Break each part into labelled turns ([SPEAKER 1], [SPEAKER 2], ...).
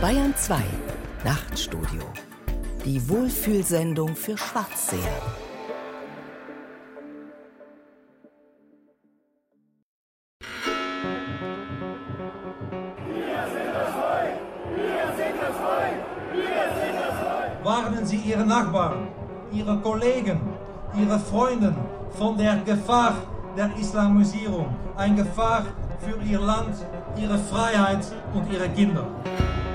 [SPEAKER 1] Bayern 2 Nachtstudio. Die Wohlfühlsendung für Schwarzseher.
[SPEAKER 2] Warnen Sie Ihre Nachbarn, Ihre Kollegen, Ihre Freunde von der Gefahr der Islamisierung. Eine Gefahr für Ihr Land, Ihre Freiheit und Ihre Kinder.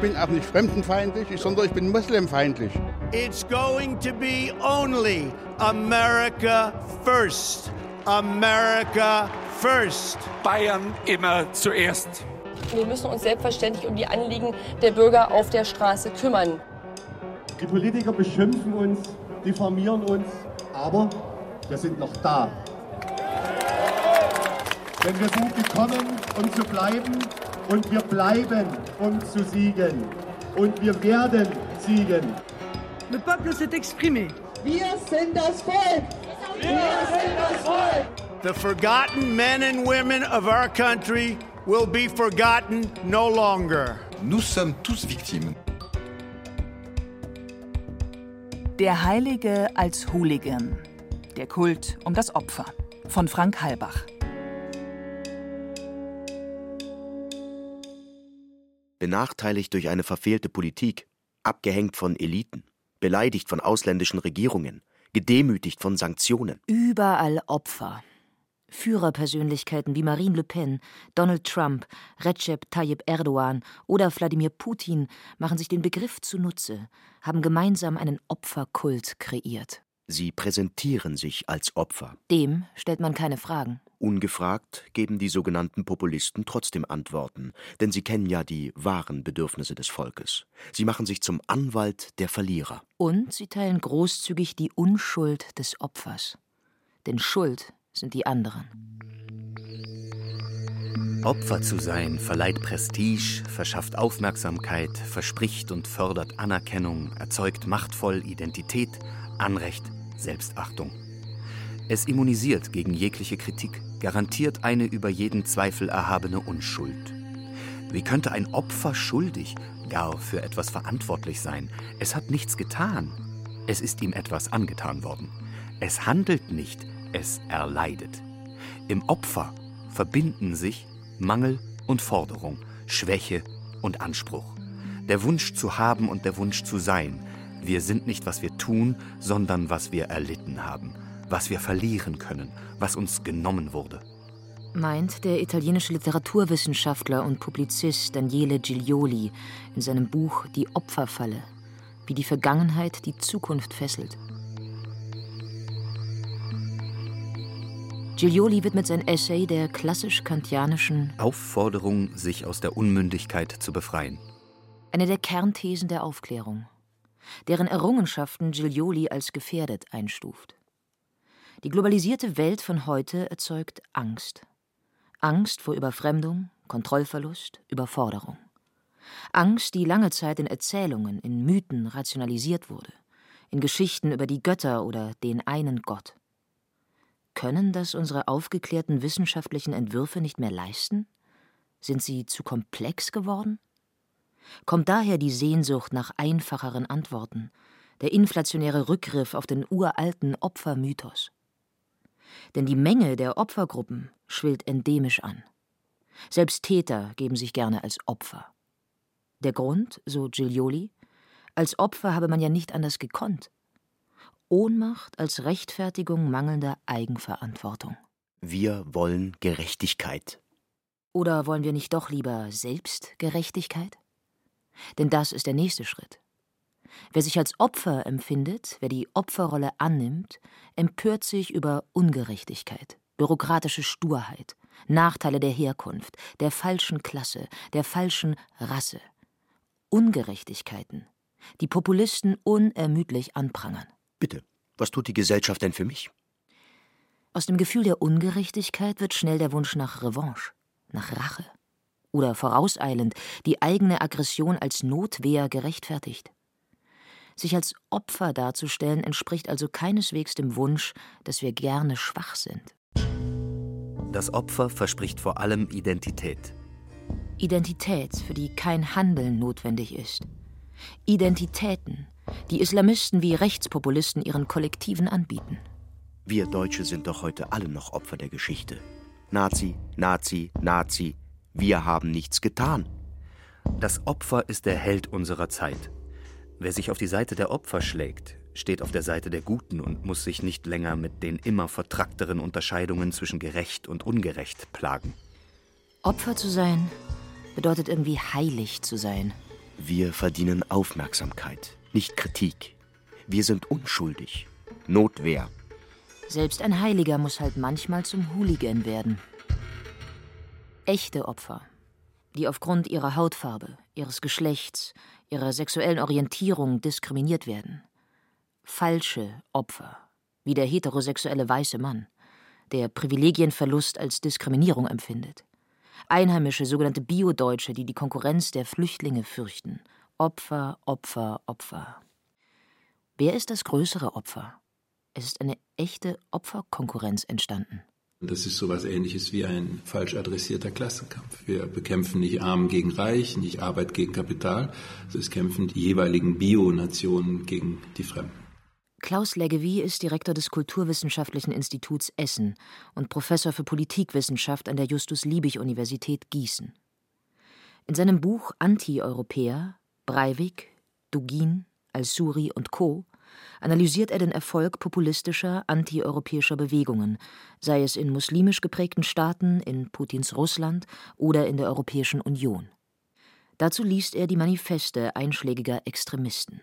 [SPEAKER 3] Ich bin auch nicht fremdenfeindlich, sondern ich bin muslimfeindlich.
[SPEAKER 4] It's going to be only America first. America first.
[SPEAKER 5] Bayern immer zuerst.
[SPEAKER 6] Wir müssen uns selbstverständlich um die Anliegen der Bürger auf der Straße kümmern.
[SPEAKER 7] Die Politiker beschimpfen uns, diffamieren uns, aber wir sind noch da. Denn wir sind gekommen, um zu bleiben und wir bleiben, um zu siegen. Und wir werden siegen.
[SPEAKER 8] Le peuple s'est exprimé.
[SPEAKER 9] Wir sind das Volk! Wir sind das Volk!
[SPEAKER 4] The forgotten men and women of our country will be forgotten no longer.
[SPEAKER 10] Nous sommes tous victimes.
[SPEAKER 11] Der Heilige als Hooligan. Der Kult um das Opfer. Von Frank Halbach.
[SPEAKER 12] Benachteiligt durch eine verfehlte Politik, abgehängt von Eliten, beleidigt von ausländischen Regierungen, gedemütigt von Sanktionen.
[SPEAKER 13] Überall Opfer. Führerpersönlichkeiten wie Marine Le Pen, Donald Trump, Recep Tayyip Erdogan oder Wladimir Putin machen sich den Begriff zunutze, haben gemeinsam einen Opferkult kreiert.
[SPEAKER 12] Sie präsentieren sich als Opfer.
[SPEAKER 13] Dem stellt man keine Fragen.
[SPEAKER 12] Ungefragt geben die sogenannten Populisten trotzdem Antworten, denn sie kennen ja die wahren Bedürfnisse des Volkes. Sie machen sich zum Anwalt der Verlierer.
[SPEAKER 13] Und sie teilen großzügig die Unschuld des Opfers. Denn Schuld sind die anderen.
[SPEAKER 14] Opfer zu sein verleiht Prestige, verschafft Aufmerksamkeit, verspricht und fördert Anerkennung, erzeugt machtvoll Identität, Anrecht, Selbstachtung. Es immunisiert gegen jegliche Kritik, garantiert eine über jeden Zweifel erhabene Unschuld. Wie könnte ein Opfer schuldig, gar für etwas verantwortlich sein? Es hat nichts getan. Es ist ihm etwas angetan worden. Es handelt nicht, es erleidet. Im Opfer verbinden sich Mangel und Forderung, Schwäche und Anspruch. Der Wunsch zu haben und der Wunsch zu sein. Wir sind nicht, was wir tun, sondern was wir erlitten haben, was wir verlieren können, was uns genommen wurde.
[SPEAKER 13] Meint der italienische Literaturwissenschaftler und Publizist Daniele Giglioli in seinem Buch Die Opferfalle, wie die Vergangenheit die Zukunft fesselt. Giglioli widmet sein Essay der klassisch-kantianischen
[SPEAKER 14] Aufforderung, sich aus der Unmündigkeit zu befreien.
[SPEAKER 13] Eine der Kernthesen der Aufklärung, deren Errungenschaften Giglioli als gefährdet einstuft. Die globalisierte Welt von heute erzeugt Angst. Angst vor Überfremdung, Kontrollverlust, Überforderung. Angst, die lange Zeit in Erzählungen, in Mythen rationalisiert wurde, in Geschichten über die Götter oder den einen Gott. Können das unsere aufgeklärten wissenschaftlichen Entwürfe nicht mehr leisten? Sind sie zu komplex geworden? Kommt daher die Sehnsucht nach einfacheren Antworten, der inflationäre Rückgriff auf den uralten Opfermythos? Denn die Menge der Opfergruppen schwillt endemisch an. Selbst Täter geben sich gerne als Opfer. Der Grund, so Giglioli, als Opfer habe man ja nicht anders gekonnt. Ohnmacht als Rechtfertigung mangelnder Eigenverantwortung.
[SPEAKER 12] Wir wollen Gerechtigkeit.
[SPEAKER 13] Oder wollen wir nicht doch lieber Selbstgerechtigkeit? Denn das ist der nächste Schritt. Wer sich als Opfer empfindet, wer die Opferrolle annimmt, empört sich über Ungerechtigkeit, bürokratische Sturheit, Nachteile der Herkunft, der falschen Klasse, der falschen Rasse. Ungerechtigkeiten, die Populisten unermüdlich anprangern.
[SPEAKER 12] Bitte, was tut die Gesellschaft denn für mich?
[SPEAKER 13] Aus dem Gefühl der Ungerechtigkeit wird schnell der Wunsch nach Revanche, nach Rache. Oder vorauseilend die eigene Aggression als Notwehr gerechtfertigt. Sich als Opfer darzustellen entspricht also keineswegs dem Wunsch, dass wir gerne schwach sind.
[SPEAKER 14] Das Opfer verspricht vor allem Identität.
[SPEAKER 13] Identität, für die kein Handeln notwendig ist. Identitäten, die Islamisten wie Rechtspopulisten ihren Kollektiven anbieten.
[SPEAKER 12] Wir Deutsche sind doch heute alle noch Opfer der Geschichte. Nazi, Nazi, Nazi. Wir haben nichts getan.
[SPEAKER 14] Das Opfer ist der Held unserer Zeit. Wer sich auf die Seite der Opfer schlägt, steht auf der Seite der Guten und muss sich nicht länger mit den immer vertrackteren Unterscheidungen zwischen gerecht und ungerecht plagen.
[SPEAKER 13] Opfer zu sein bedeutet irgendwie heilig zu sein.
[SPEAKER 12] Wir verdienen Aufmerksamkeit, nicht Kritik. Wir sind unschuldig. Notwehr.
[SPEAKER 13] Selbst ein Heiliger muss halt manchmal zum Hooligan werden. Echte Opfer, die aufgrund ihrer Hautfarbe, ihres Geschlechts, ihrer sexuellen Orientierung diskriminiert werden. Falsche Opfer, wie der heterosexuelle weiße Mann, der Privilegienverlust als Diskriminierung empfindet. Einheimische, sogenannte Biodeutsche, die die Konkurrenz der Flüchtlinge fürchten. Opfer, Opfer, Opfer. Wer ist das größere Opfer? Es ist eine echte Opferkonkurrenz entstanden.
[SPEAKER 15] Das ist so etwas Ähnliches wie ein falsch adressierter Klassenkampf. Wir bekämpfen nicht Arm gegen Reich, nicht Arbeit gegen Kapital, es kämpfen die jeweiligen Bionationen gegen die Fremden.
[SPEAKER 13] Klaus Leggevi ist Direktor des Kulturwissenschaftlichen Instituts Essen und Professor für Politikwissenschaft an der Justus-Liebig-Universität Gießen. In seinem Buch Anti-Europäer, Breivik, Dugin, Al-Suri und Co. analysiert er den Erfolg populistischer antieuropäischer Bewegungen, sei es in muslimisch geprägten Staaten, in Putins Russland oder in der Europäischen Union. Dazu liest er die Manifeste einschlägiger Extremisten.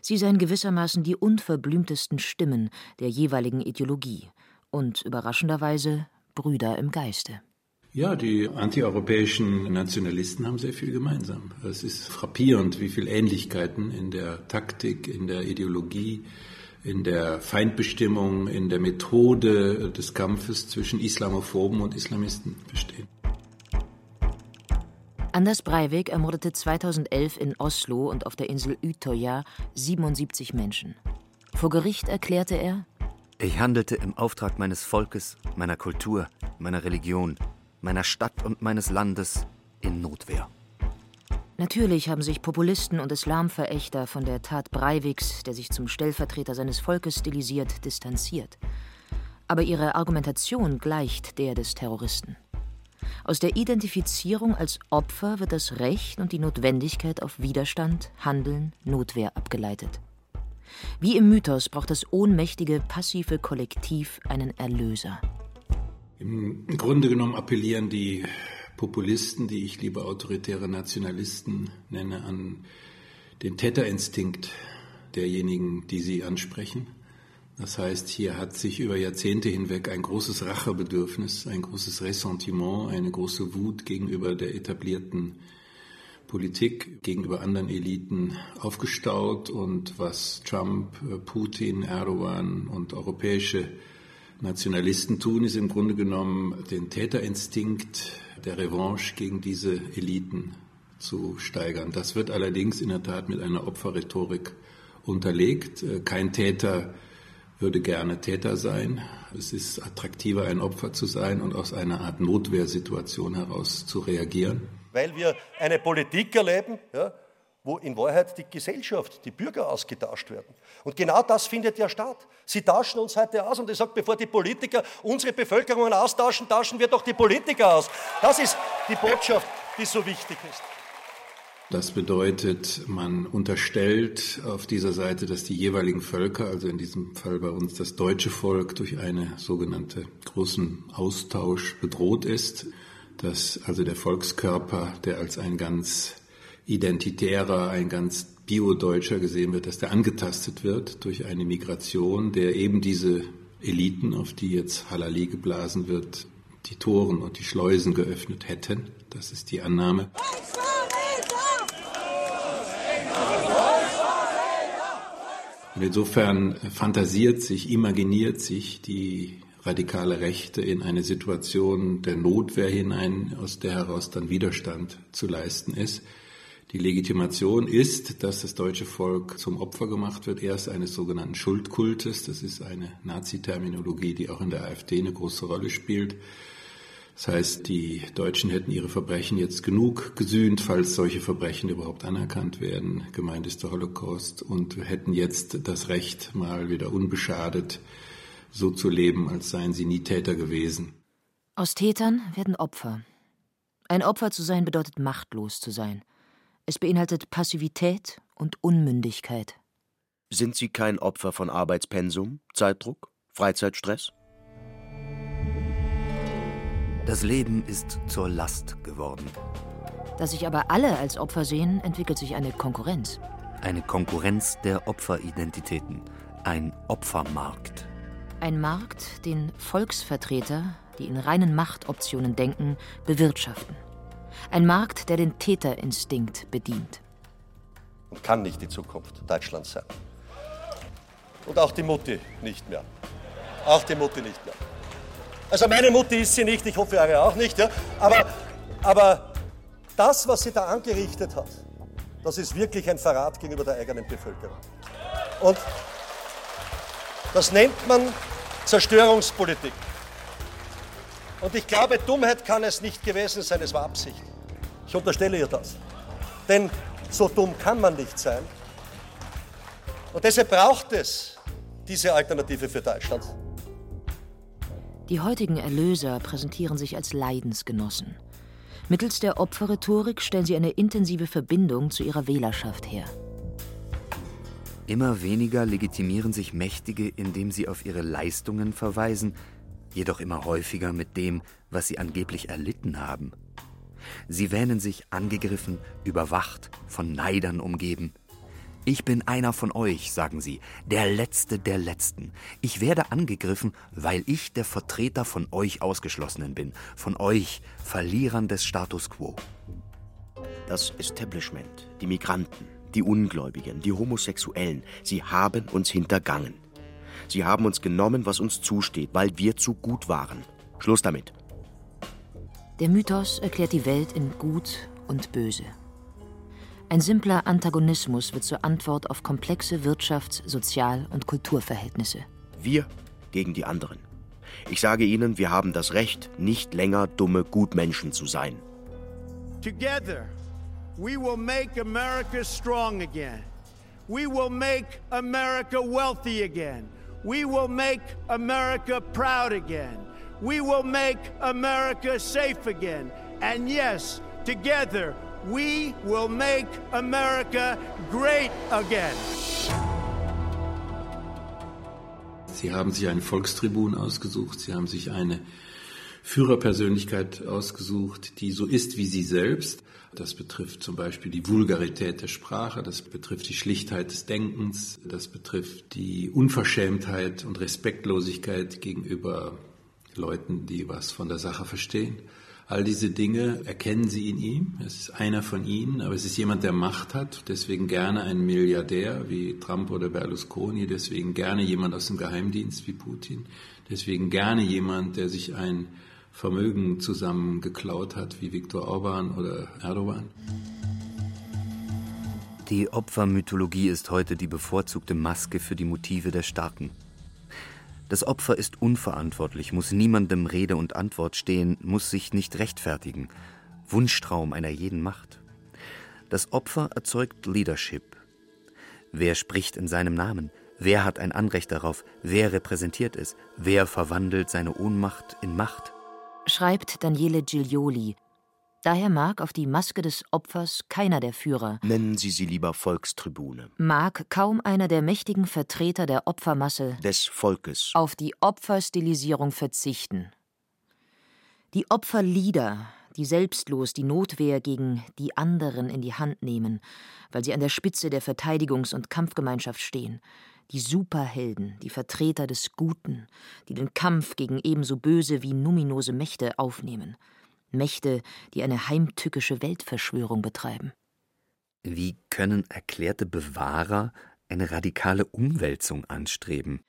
[SPEAKER 13] Sie seien gewissermaßen die unverblümtesten Stimmen der jeweiligen Ideologie und überraschenderweise Brüder im Geiste.
[SPEAKER 15] Ja, die antieuropäischen Nationalisten haben sehr viel gemeinsam. Es ist frappierend, wie viele Ähnlichkeiten in der Taktik, in der Ideologie, in der Feindbestimmung, in der Methode des Kampfes zwischen Islamophoben und Islamisten bestehen.
[SPEAKER 13] Anders Breivik ermordete 2011 in Oslo und auf der Insel Utøya 77 Menschen. Vor Gericht erklärte er:
[SPEAKER 14] Ich handelte im Auftrag meines Volkes, meiner Kultur, meiner Religion, meiner Stadt und meines Landes in Notwehr.
[SPEAKER 13] Natürlich haben sich Populisten und Islamverächter von der Tat Breiviks, der sich zum Stellvertreter seines Volkes stilisiert, distanziert. Aber ihre Argumentation gleicht der des Terroristen. Aus der Identifizierung als Opfer wird das Recht und die Notwendigkeit auf Widerstand, Handeln, Notwehr abgeleitet. Wie im Mythos braucht das ohnmächtige, passive Kollektiv einen Erlöser.
[SPEAKER 15] Im Grunde genommen appellieren die Populisten, die ich lieber autoritäre Nationalisten nenne, an den Täterinstinkt derjenigen, die sie ansprechen. Das heißt, hier hat sich über Jahrzehnte hinweg ein großes Rachebedürfnis, ein großes Ressentiment, eine große Wut gegenüber der etablierten Politik, gegenüber anderen Eliten aufgestaut und was Trump, Putin, Erdogan und europäische Nationalisten tun, ist im Grunde genommen den Täterinstinkt der Revanche gegen diese Eliten zu steigern. Das wird allerdings in der Tat mit einer Opferrhetorik unterlegt. Äh, kein Täter würde gerne Täter sein. Es ist attraktiver, ein Opfer zu sein und aus einer Art Notwehrsituation heraus zu reagieren.
[SPEAKER 16] Weil wir eine Politik erleben, ja, wo in Wahrheit die Gesellschaft, die Bürger ausgetauscht werden. Und genau das findet ja statt. Sie tauschen uns heute aus und ich sage, bevor die Politiker unsere Bevölkerung austauschen, tauschen wir doch die Politiker aus. Das ist die Botschaft, die so wichtig ist.
[SPEAKER 15] Das bedeutet, man unterstellt auf dieser Seite, dass die jeweiligen Völker, also in diesem Fall bei uns das deutsche Volk, durch einen sogenannten großen Austausch bedroht ist, dass also der Volkskörper, der als ein ganz identitärer, ein ganz biodeutscher gesehen wird, dass der angetastet wird durch eine Migration, der eben diese Eliten, auf die jetzt Halali geblasen wird, die Toren und die Schleusen geöffnet hätten. Das ist die Annahme. Und insofern fantasiert sich, imaginiert sich die radikale Rechte in eine Situation der Notwehr hinein, aus der heraus dann Widerstand zu leisten ist. Die Legitimation ist, dass das deutsche Volk zum Opfer gemacht wird, erst eines sogenannten Schuldkultes. Das ist eine Nazi-Terminologie, die auch in der AfD eine große Rolle spielt. Das heißt, die Deutschen hätten ihre Verbrechen jetzt genug gesühnt, falls solche Verbrechen überhaupt anerkannt werden. Gemeint ist der Holocaust und hätten jetzt das Recht, mal wieder unbeschadet so zu leben, als seien sie nie Täter gewesen.
[SPEAKER 13] Aus Tätern werden Opfer. Ein Opfer zu sein bedeutet machtlos zu sein. Es beinhaltet Passivität und Unmündigkeit.
[SPEAKER 12] Sind Sie kein Opfer von Arbeitspensum, Zeitdruck, Freizeitstress?
[SPEAKER 14] Das Leben ist zur Last geworden.
[SPEAKER 13] Da sich aber alle als Opfer sehen, entwickelt sich eine Konkurrenz.
[SPEAKER 14] Eine Konkurrenz der Opferidentitäten. Ein Opfermarkt.
[SPEAKER 13] Ein Markt, den Volksvertreter, die in reinen Machtoptionen denken, bewirtschaften. Ein Markt, der den Täterinstinkt bedient.
[SPEAKER 16] Und kann nicht die Zukunft Deutschlands sein. Und auch die Mutti nicht mehr. Auch die Mutti nicht mehr. Also meine Mutti ist sie nicht, ich hoffe eure auch nicht. Ja? Aber, aber das, was sie da angerichtet hat, das ist wirklich ein Verrat gegenüber der eigenen Bevölkerung. Und das nennt man Zerstörungspolitik. Und ich glaube, Dummheit kann es nicht gewesen sein, es war Absicht. Ich unterstelle ihr das. Denn so dumm kann man nicht sein. Und deshalb braucht es diese Alternative für Deutschland.
[SPEAKER 13] Die heutigen Erlöser präsentieren sich als Leidensgenossen. Mittels der Opferrhetorik stellen sie eine intensive Verbindung zu ihrer Wählerschaft her.
[SPEAKER 14] Immer weniger legitimieren sich Mächtige, indem sie auf ihre Leistungen verweisen, jedoch immer häufiger mit dem, was sie angeblich erlitten haben. Sie wähnen sich angegriffen, überwacht, von Neidern umgeben. Ich bin einer von euch, sagen sie, der Letzte der Letzten. Ich werde angegriffen, weil ich der Vertreter von euch Ausgeschlossenen bin, von euch Verlierern des Status quo.
[SPEAKER 12] Das Establishment, die Migranten, die Ungläubigen, die Homosexuellen, sie haben uns hintergangen. Sie haben uns genommen, was uns zusteht, weil wir zu gut waren. Schluss damit.
[SPEAKER 13] Der Mythos erklärt die Welt in Gut und Böse. Ein simpler Antagonismus wird zur Antwort auf komplexe Wirtschafts-, Sozial- und Kulturverhältnisse.
[SPEAKER 12] Wir gegen die anderen. Ich sage Ihnen, wir haben das Recht, nicht länger dumme Gutmenschen zu sein.
[SPEAKER 4] Together, we will make America strong again. We will make America wealthy again. We will make America proud again. We will make America safe again. And yes, together, we will make America great again.
[SPEAKER 15] Sie haben sich einen Volkstribun ausgesucht, Sie haben sich eine Führerpersönlichkeit ausgesucht, die so ist wie Sie selbst. Das betrifft zum Beispiel die Vulgarität der Sprache, das betrifft die Schlichtheit des Denkens, das betrifft die Unverschämtheit und Respektlosigkeit gegenüber Leuten, die was von der Sache verstehen. All diese Dinge erkennen Sie in ihm. Es ist einer von Ihnen, aber es ist jemand, der Macht hat. Deswegen gerne ein Milliardär wie Trump oder Berlusconi. Deswegen gerne jemand aus dem Geheimdienst wie Putin. Deswegen gerne jemand, der sich ein Vermögen zusammengeklaut hat wie Viktor Orban oder Erdogan.
[SPEAKER 14] Die Opfermythologie ist heute die bevorzugte Maske für die Motive der Starken. Das Opfer ist unverantwortlich, muss niemandem Rede und Antwort stehen, muss sich nicht rechtfertigen. Wunschtraum einer jeden Macht. Das Opfer erzeugt Leadership. Wer spricht in seinem Namen? Wer hat ein Anrecht darauf? Wer repräsentiert es? Wer verwandelt seine Ohnmacht in Macht?
[SPEAKER 13] Schreibt Daniele Giglioli, Daher mag auf die Maske des Opfers keiner der Führer,
[SPEAKER 12] Nennen Sie sie lieber Volkstribune.
[SPEAKER 13] mag kaum einer der mächtigen Vertreter der Opfermasse
[SPEAKER 12] Des Volkes.
[SPEAKER 13] auf die Opferstilisierung verzichten. Die Opferlieder, die selbstlos die Notwehr gegen die anderen in die Hand nehmen, weil sie an der Spitze der Verteidigungs- und Kampfgemeinschaft stehen, die Superhelden, die Vertreter des Guten, die den Kampf gegen ebenso böse wie numinose Mächte aufnehmen, Mächte, die eine heimtückische Weltverschwörung betreiben.
[SPEAKER 14] Wie können erklärte Bewahrer eine radikale Umwälzung anstreben?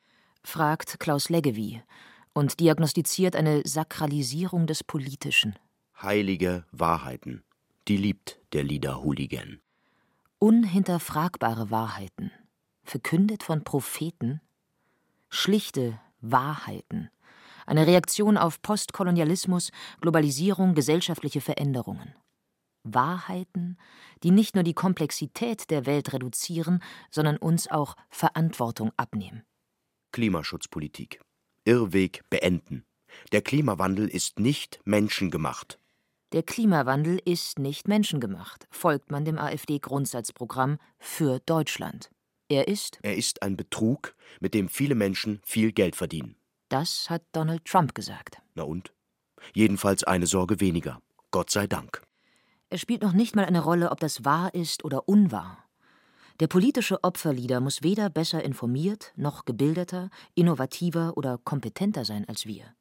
[SPEAKER 13] fragt Klaus Leggevi und diagnostiziert eine Sakralisierung des Politischen.
[SPEAKER 12] Heilige Wahrheiten. Die liebt der Lieder-Hooligan.
[SPEAKER 13] Unhinterfragbare Wahrheiten, verkündet von Propheten, schlichte Wahrheiten, Eine Reaktion auf Postkolonialismus, Globalisierung, gesellschaftliche Veränderungen. Wahrheiten, die nicht nur die Komplexität der Welt reduzieren, sondern uns auch Verantwortung abnehmen.
[SPEAKER 12] Klimaschutzpolitik. Irrweg beenden. Der Klimawandel ist nicht menschengemacht.
[SPEAKER 13] Der Klimawandel ist nicht menschengemacht, folgt man dem AfD-Grundsatzprogramm für Deutschland. Er ist.
[SPEAKER 12] Er ist ein Betrug, mit dem viele Menschen viel Geld verdienen.
[SPEAKER 13] Das hat Donald Trump gesagt.
[SPEAKER 12] Na und? Jedenfalls eine Sorge weniger. Gott sei Dank.
[SPEAKER 13] Es spielt noch nicht mal eine Rolle, ob das wahr ist oder unwahr. Der politische Opferleader muss weder besser informiert, noch gebildeter, innovativer oder kompetenter sein als wir.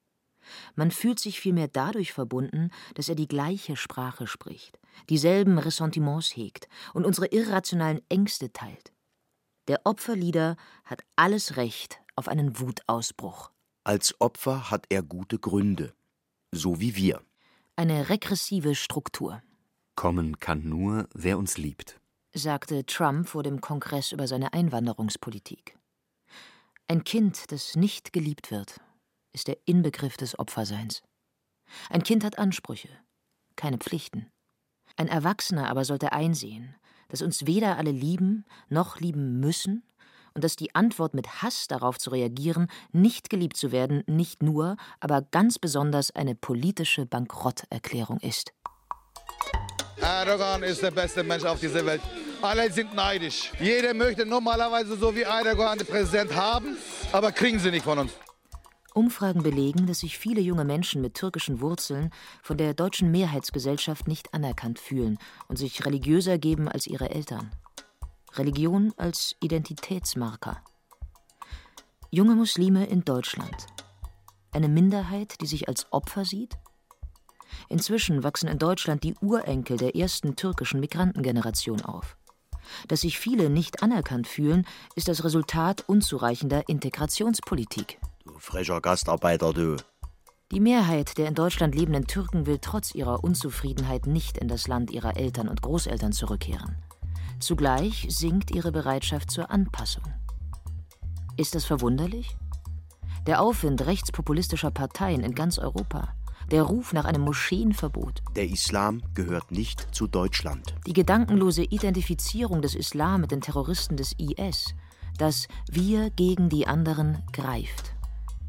[SPEAKER 13] Man fühlt sich vielmehr dadurch verbunden, dass er die gleiche Sprache spricht, dieselben Ressentiments hegt und unsere irrationalen Ängste teilt. Der Opferleader hat alles Recht auf einen Wutausbruch.
[SPEAKER 12] Als Opfer hat er gute Gründe, so wie wir.
[SPEAKER 13] Eine regressive Struktur.
[SPEAKER 14] Kommen kann nur, wer uns liebt
[SPEAKER 13] sagte Trump vor dem Kongress über seine Einwanderungspolitik. Ein Kind, das nicht geliebt wird, ist der Inbegriff des Opferseins. Ein Kind hat Ansprüche, keine Pflichten. Ein Erwachsener aber sollte einsehen, dass uns weder alle lieben noch lieben müssen und dass die Antwort mit Hass darauf zu reagieren, nicht geliebt zu werden, nicht nur, aber ganz besonders eine politische Bankrotterklärung ist.
[SPEAKER 3] Erdogan ist der beste Mensch auf dieser Welt. Alle sind neidisch. Jeder möchte normalerweise so wie Erdogan den Präsident haben, aber kriegen sie nicht von uns.
[SPEAKER 13] Umfragen belegen, dass sich viele junge Menschen mit türkischen Wurzeln von der deutschen Mehrheitsgesellschaft nicht anerkannt fühlen und sich religiöser geben als ihre Eltern. Religion als Identitätsmarker. Junge Muslime in Deutschland. Eine Minderheit, die sich als Opfer sieht? Inzwischen wachsen in Deutschland die Urenkel der ersten türkischen Migrantengeneration auf. Dass sich viele nicht anerkannt fühlen, ist das Resultat unzureichender Integrationspolitik.
[SPEAKER 12] Du frecher Gastarbeiter, du.
[SPEAKER 13] Die Mehrheit der in Deutschland lebenden Türken will trotz ihrer Unzufriedenheit nicht in das Land ihrer Eltern und Großeltern zurückkehren. Zugleich sinkt ihre Bereitschaft zur Anpassung. Ist das verwunderlich? Der Aufwind rechtspopulistischer Parteien in ganz Europa der Ruf nach einem Moscheenverbot.
[SPEAKER 12] Der Islam gehört nicht zu Deutschland.
[SPEAKER 13] Die gedankenlose Identifizierung des Islam mit den Terroristen des IS. Das Wir gegen die anderen greift.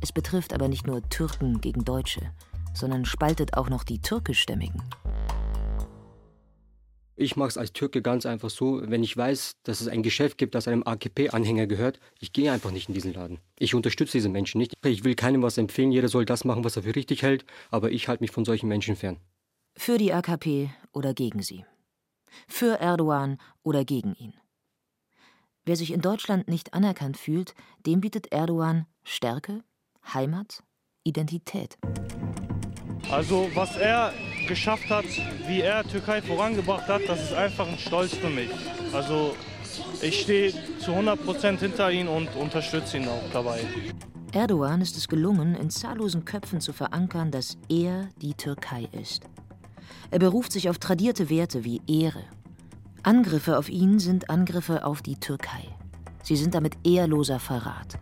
[SPEAKER 13] Es betrifft aber nicht nur Türken gegen Deutsche, sondern spaltet auch noch die türkischstämmigen.
[SPEAKER 17] Ich mache es als Türke ganz einfach so, wenn ich weiß, dass es ein Geschäft gibt, das einem AKP-Anhänger gehört, ich gehe einfach nicht in diesen Laden. Ich unterstütze diese Menschen nicht. Ich will keinem was empfehlen, jeder soll das machen, was er für richtig hält, aber ich halte mich von solchen Menschen fern.
[SPEAKER 13] Für die AKP oder gegen sie. Für Erdogan oder gegen ihn. Wer sich in Deutschland nicht anerkannt fühlt, dem bietet Erdogan Stärke, Heimat, Identität.
[SPEAKER 18] Also was er geschafft hat, wie er Türkei vorangebracht hat, das ist einfach ein Stolz für mich. Also ich stehe zu 100% hinter ihm und unterstütze ihn auch dabei.
[SPEAKER 13] Erdogan ist es gelungen, in zahllosen Köpfen zu verankern, dass er die Türkei ist. Er beruft sich auf tradierte Werte wie Ehre. Angriffe auf ihn sind Angriffe auf die Türkei. Sie sind damit ehrloser Verrat.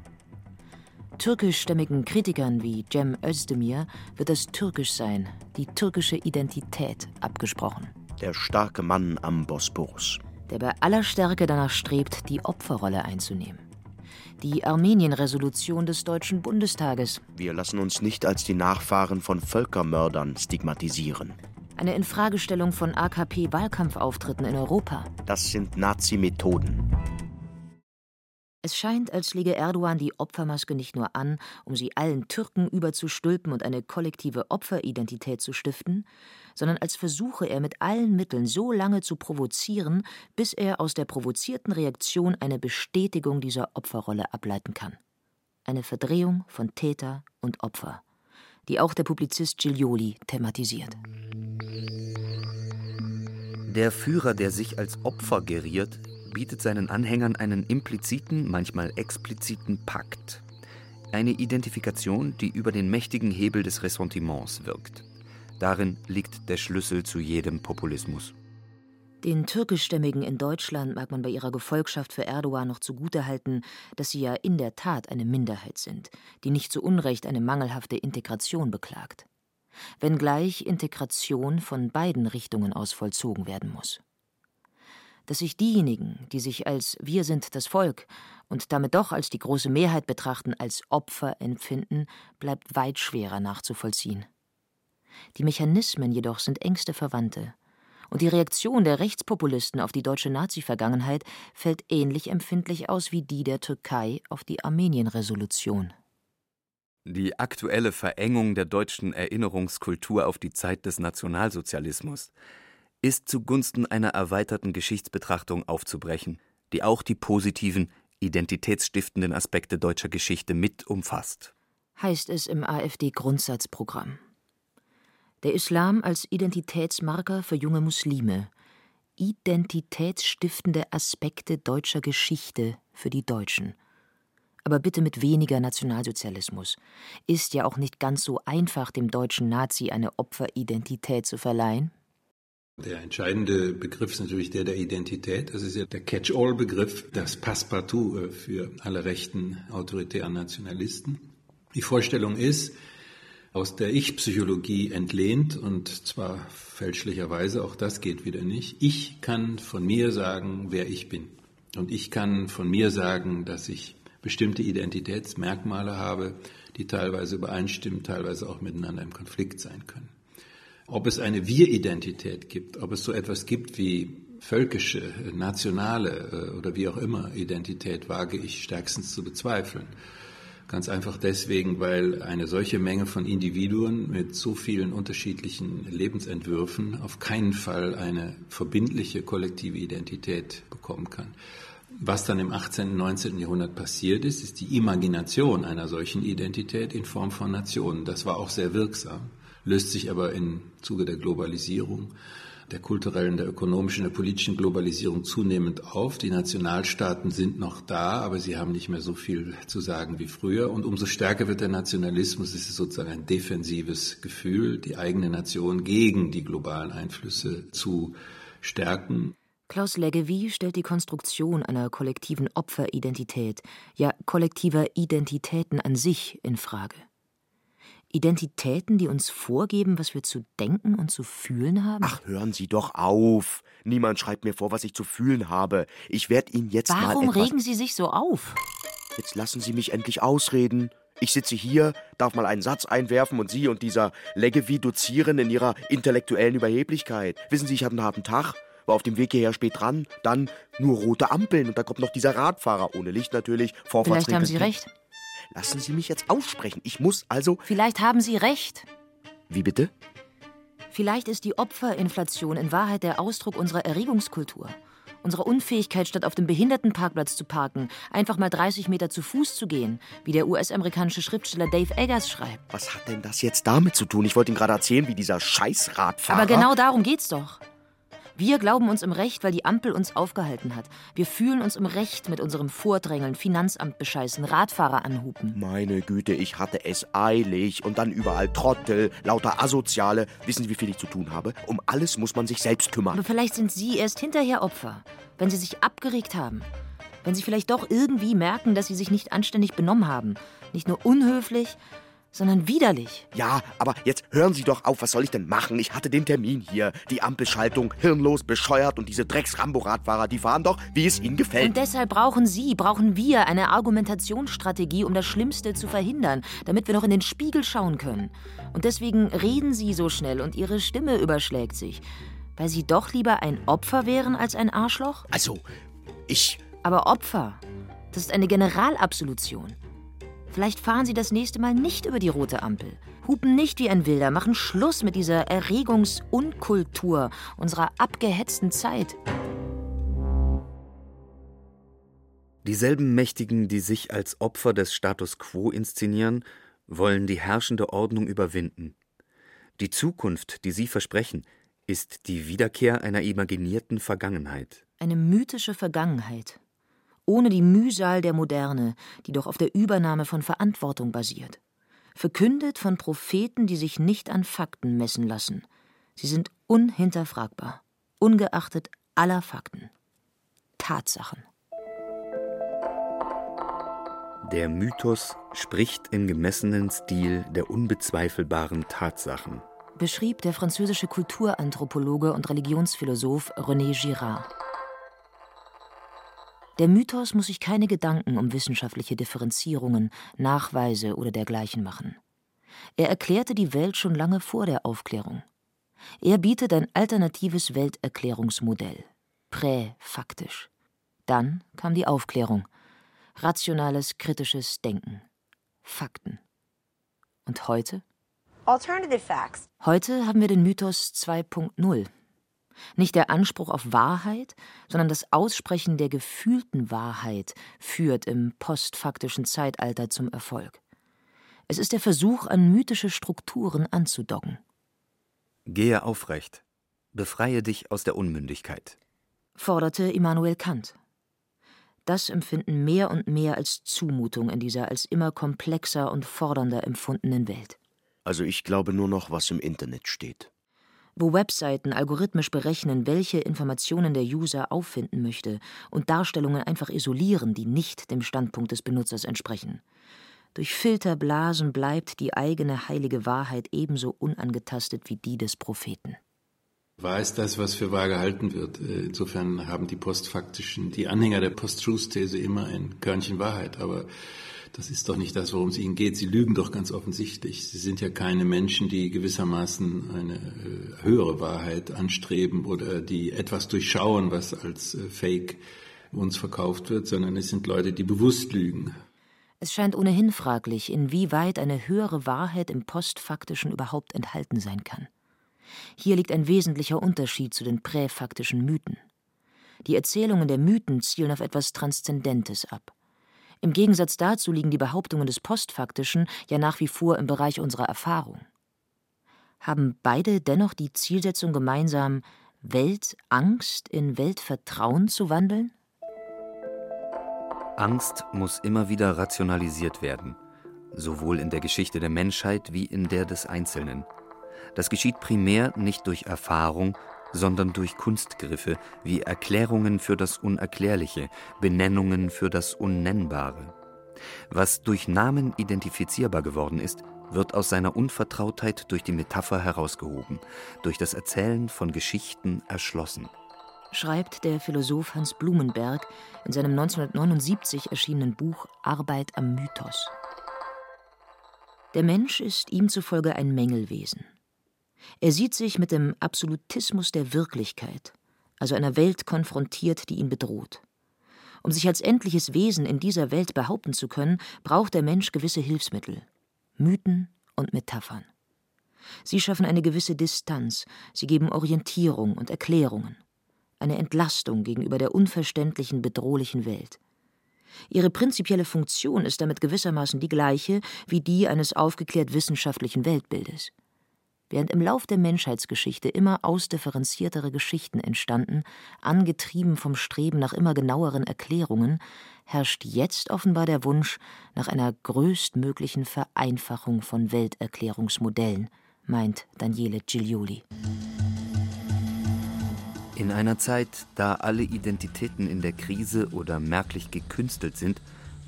[SPEAKER 13] Türkischstämmigen Kritikern wie Cem Özdemir wird das Türkischsein, die türkische Identität abgesprochen.
[SPEAKER 12] Der starke Mann am Bosporus.
[SPEAKER 13] Der bei aller Stärke danach strebt, die Opferrolle einzunehmen. Die Armenien-Resolution des Deutschen Bundestages.
[SPEAKER 12] Wir lassen uns nicht als die Nachfahren von Völkermördern stigmatisieren.
[SPEAKER 13] Eine Infragestellung von AKP-Wahlkampfauftritten in Europa.
[SPEAKER 12] Das sind Nazi-Methoden.
[SPEAKER 13] Es scheint, als lege Erdogan die Opfermaske nicht nur an, um sie allen Türken überzustülpen und eine kollektive Opferidentität zu stiften, sondern als versuche er mit allen Mitteln so lange zu provozieren, bis er aus der provozierten Reaktion eine Bestätigung dieser Opferrolle ableiten kann. Eine Verdrehung von Täter und Opfer, die auch der Publizist Giglioli thematisiert.
[SPEAKER 14] Der Führer, der sich als Opfer geriert, bietet seinen Anhängern einen impliziten, manchmal expliziten Pakt. Eine Identifikation, die über den mächtigen Hebel des Ressentiments wirkt. Darin liegt der Schlüssel zu jedem Populismus.
[SPEAKER 13] Den Türkischstämmigen in Deutschland mag man bei ihrer Gefolgschaft für Erdogan noch zugutehalten, dass sie ja in der Tat eine Minderheit sind, die nicht zu Unrecht eine mangelhafte Integration beklagt. Wenngleich Integration von beiden Richtungen aus vollzogen werden muss. Dass sich diejenigen, die sich als Wir sind das Volk und damit doch als die große Mehrheit betrachten, als Opfer empfinden, bleibt weit schwerer nachzuvollziehen. Die Mechanismen jedoch sind engste Verwandte und die Reaktion der Rechtspopulisten auf die deutsche Nazi-Vergangenheit fällt ähnlich empfindlich aus wie die der Türkei auf die Armenien-Resolution.
[SPEAKER 14] Die aktuelle Verengung der deutschen Erinnerungskultur auf die Zeit des Nationalsozialismus ist zugunsten einer erweiterten Geschichtsbetrachtung aufzubrechen, die auch die positiven, identitätsstiftenden Aspekte deutscher Geschichte mit umfasst.
[SPEAKER 13] Heißt es im AfD-Grundsatzprogramm. Der Islam als Identitätsmarker für junge Muslime. Identitätsstiftende Aspekte deutscher Geschichte für die Deutschen. Aber bitte mit weniger Nationalsozialismus. Ist ja auch nicht ganz so einfach, dem deutschen Nazi eine Opferidentität zu verleihen.
[SPEAKER 15] Der entscheidende Begriff ist natürlich der der Identität. Das ist ja der Catch-all-Begriff, das Passepartout äh, für alle rechten autoritären Nationalisten. Die Vorstellung ist, aus der Ich-Psychologie entlehnt und zwar fälschlicherweise, auch das geht wieder nicht. Ich kann von mir sagen, wer ich bin. Und ich kann von mir sagen, dass ich bestimmte Identitätsmerkmale habe, die teilweise übereinstimmen, teilweise auch miteinander im Konflikt sein können. Ob es eine Wir-Identität gibt, ob es so etwas gibt wie völkische, nationale äh, oder wie auch immer Identität, wage ich stärkstens zu bezweifeln. Ganz einfach deswegen, weil eine solche Menge von Individuen mit so vielen unterschiedlichen Lebensentwürfen auf keinen Fall eine verbindliche kollektive Identität bekommen kann. Was dann im 18. und 19. Jahrhundert passiert ist, ist die Imagination einer solchen Identität in Form von Nationen. Das war auch sehr wirksam, löst sich aber im Zuge der Globalisierung der kulturellen, der ökonomischen, der politischen Globalisierung zunehmend auf. Die Nationalstaaten sind noch da, aber sie haben nicht mehr so viel zu sagen wie früher. Und umso stärker wird der Nationalismus. Es ist sozusagen ein defensives Gefühl, die eigene Nation gegen die globalen Einflüsse zu stärken.
[SPEAKER 13] Klaus Leggevi stellt die Konstruktion einer kollektiven Opferidentität, ja kollektiver Identitäten an sich in Frage. Identitäten, die uns vorgeben, was wir zu denken und zu fühlen haben?
[SPEAKER 12] Ach, hören Sie doch auf. Niemand schreibt mir vor, was ich zu fühlen habe. Ich werde Ihnen jetzt
[SPEAKER 13] Warum
[SPEAKER 12] mal.
[SPEAKER 13] Warum regen Sie sich so auf?
[SPEAKER 12] Jetzt lassen Sie mich endlich ausreden. Ich sitze hier, darf mal einen Satz einwerfen und Sie und dieser Leggevi dozieren in Ihrer intellektuellen Überheblichkeit. Wissen Sie, ich hatte einen harten Tag, war auf dem Weg hierher spät dran, dann nur rote Ampeln und da kommt noch dieser Radfahrer, ohne Licht natürlich,
[SPEAKER 13] Vorfahrtsregeln. Vielleicht haben Sie recht.
[SPEAKER 12] Lassen Sie mich jetzt aussprechen. Ich muss also.
[SPEAKER 13] Vielleicht haben Sie recht.
[SPEAKER 12] Wie bitte?
[SPEAKER 13] Vielleicht ist die Opferinflation in Wahrheit der Ausdruck unserer Erregungskultur. Unserer Unfähigkeit, statt auf dem Behindertenparkplatz zu parken, einfach mal 30 Meter zu Fuß zu gehen, wie der US-amerikanische Schriftsteller Dave Eggers schreibt.
[SPEAKER 12] Was hat denn das jetzt damit zu tun? Ich wollte Ihnen gerade erzählen, wie dieser Scheißradfahrer.
[SPEAKER 13] Aber genau darum geht's doch. Wir glauben uns im Recht, weil die Ampel uns aufgehalten hat. Wir fühlen uns im Recht mit unserem Vordrängeln, Finanzamt bescheißen, Radfahrer anhupen.
[SPEAKER 12] Meine Güte, ich hatte es eilig und dann überall Trottel, lauter Asoziale. Wissen Sie, wie viel ich zu tun habe? Um alles muss man sich selbst kümmern.
[SPEAKER 13] Aber vielleicht sind Sie erst hinterher Opfer, wenn Sie sich abgeregt haben. Wenn Sie vielleicht doch irgendwie merken, dass Sie sich nicht anständig benommen haben. Nicht nur unhöflich, sondern widerlich.
[SPEAKER 12] Ja, aber jetzt hören Sie doch auf, was soll ich denn machen? Ich hatte den Termin hier. Die Ampelschaltung, hirnlos, bescheuert und diese Drecks-Rambo-Radfahrer, die fahren doch, wie es ihnen gefällt.
[SPEAKER 13] Und deshalb brauchen Sie, brauchen wir eine Argumentationsstrategie, um das Schlimmste zu verhindern, damit wir noch in den Spiegel schauen können. Und deswegen reden Sie so schnell und Ihre Stimme überschlägt sich. Weil Sie doch lieber ein Opfer wären als ein Arschloch?
[SPEAKER 12] Also, ich.
[SPEAKER 13] Aber Opfer, das ist eine Generalabsolution. Vielleicht fahren Sie das nächste Mal nicht über die rote Ampel. Hupen nicht wie ein Wilder, machen Schluss mit dieser Erregungsunkultur unserer abgehetzten Zeit.
[SPEAKER 14] Dieselben Mächtigen, die sich als Opfer des Status quo inszenieren, wollen die herrschende Ordnung überwinden. Die Zukunft, die sie versprechen, ist die Wiederkehr einer imaginierten Vergangenheit.
[SPEAKER 13] Eine mythische Vergangenheit, ohne die Mühsal der Moderne, die doch auf der Übernahme von Verantwortung basiert. Verkündet von Propheten, die sich nicht an Fakten messen lassen. Sie sind unhinterfragbar, ungeachtet aller Fakten. Tatsachen.
[SPEAKER 14] Der Mythos spricht im gemessenen Stil der unbezweifelbaren Tatsachen,
[SPEAKER 13] beschrieb der französische Kulturanthropologe und Religionsphilosoph René Girard. Der Mythos muss sich keine Gedanken um wissenschaftliche Differenzierungen, Nachweise oder dergleichen machen. Er erklärte die Welt schon lange vor der Aufklärung. Er bietet ein alternatives Welterklärungsmodell, präfaktisch. Dann kam die Aufklärung, rationales, kritisches Denken, Fakten. Und heute? Heute haben wir den Mythos 2.0. Nicht der Anspruch auf Wahrheit, sondern das Aussprechen der gefühlten Wahrheit führt im postfaktischen Zeitalter zum Erfolg. Es ist der Versuch, an mythische Strukturen anzudocken.
[SPEAKER 14] Gehe aufrecht, befreie dich aus der Unmündigkeit,
[SPEAKER 13] forderte Immanuel Kant. Das empfinden mehr und mehr als Zumutung in dieser als immer komplexer und fordernder empfundenen Welt.
[SPEAKER 12] Also ich glaube nur noch, was im Internet steht.
[SPEAKER 13] Wo Webseiten algorithmisch berechnen, welche Informationen der User auffinden möchte und Darstellungen einfach isolieren, die nicht dem Standpunkt des Benutzers entsprechen. Durch Filterblasen bleibt die eigene heilige Wahrheit ebenso unangetastet wie die des Propheten.
[SPEAKER 15] Wahr ist das, was für wahr gehalten wird. Äh, insofern haben die postfaktischen, die Anhänger der Post-Truth-These immer ein Körnchen Wahrheit. Aber das ist doch nicht das, worum es ihnen geht. Sie lügen doch ganz offensichtlich. Sie sind ja keine Menschen, die gewissermaßen eine äh, höhere Wahrheit anstreben oder die etwas durchschauen, was als äh, Fake uns verkauft wird, sondern es sind Leute, die bewusst lügen.
[SPEAKER 13] Es scheint ohnehin fraglich, inwieweit eine höhere Wahrheit im Postfaktischen überhaupt enthalten sein kann. Hier liegt ein wesentlicher Unterschied zu den präfaktischen Mythen. Die Erzählungen der Mythen zielen auf etwas Transzendentes ab. Im Gegensatz dazu liegen die Behauptungen des Postfaktischen ja nach wie vor im Bereich unserer Erfahrung. Haben beide dennoch die Zielsetzung gemeinsam, Weltangst in Weltvertrauen zu wandeln?
[SPEAKER 14] Angst muss immer wieder rationalisiert werden, sowohl in der Geschichte der Menschheit wie in der des Einzelnen. Das geschieht primär nicht durch Erfahrung, sondern durch Kunstgriffe wie Erklärungen für das Unerklärliche, Benennungen für das Unnennbare. Was durch Namen identifizierbar geworden ist, wird aus seiner Unvertrautheit durch die Metapher herausgehoben, durch das Erzählen von Geschichten erschlossen.
[SPEAKER 13] Schreibt der Philosoph Hans Blumenberg in seinem 1979 erschienenen Buch Arbeit am Mythos. Der Mensch ist ihm zufolge ein Mängelwesen. Er sieht sich mit dem Absolutismus der Wirklichkeit, also einer Welt konfrontiert, die ihn bedroht. Um sich als endliches Wesen in dieser Welt behaupten zu können, braucht der Mensch gewisse Hilfsmittel, Mythen und Metaphern. Sie schaffen eine gewisse Distanz, sie geben Orientierung und Erklärungen, eine Entlastung gegenüber der unverständlichen, bedrohlichen Welt. Ihre prinzipielle Funktion ist damit gewissermaßen die gleiche wie die eines aufgeklärt wissenschaftlichen Weltbildes. Während im Lauf der Menschheitsgeschichte immer ausdifferenziertere Geschichten entstanden, angetrieben vom Streben nach immer genaueren Erklärungen, herrscht jetzt offenbar der Wunsch nach einer größtmöglichen Vereinfachung von Welterklärungsmodellen, meint Daniele Giglioli.
[SPEAKER 14] In einer Zeit, da alle Identitäten in der Krise oder merklich gekünstelt sind,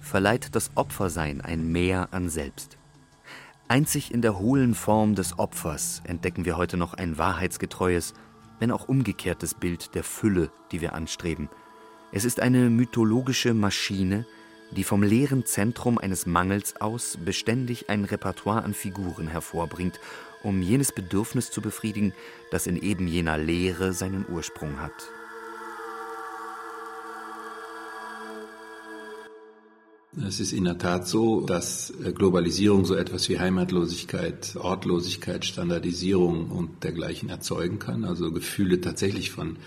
[SPEAKER 14] verleiht das Opfersein ein Mehr an Selbst. Einzig in der hohlen Form des Opfers entdecken wir heute noch ein wahrheitsgetreues, wenn auch umgekehrtes Bild der Fülle, die wir anstreben. Es ist eine mythologische Maschine, die vom leeren Zentrum eines Mangels aus beständig ein Repertoire an Figuren hervorbringt, um jenes Bedürfnis zu befriedigen, das in eben jener Leere seinen Ursprung hat.
[SPEAKER 15] Es ist in der Tat so, dass äh, Globalisierung so etwas wie Heimatlosigkeit, Ortlosigkeit, Standardisierung und dergleichen erzeugen kann, also Gefühle tatsächlich von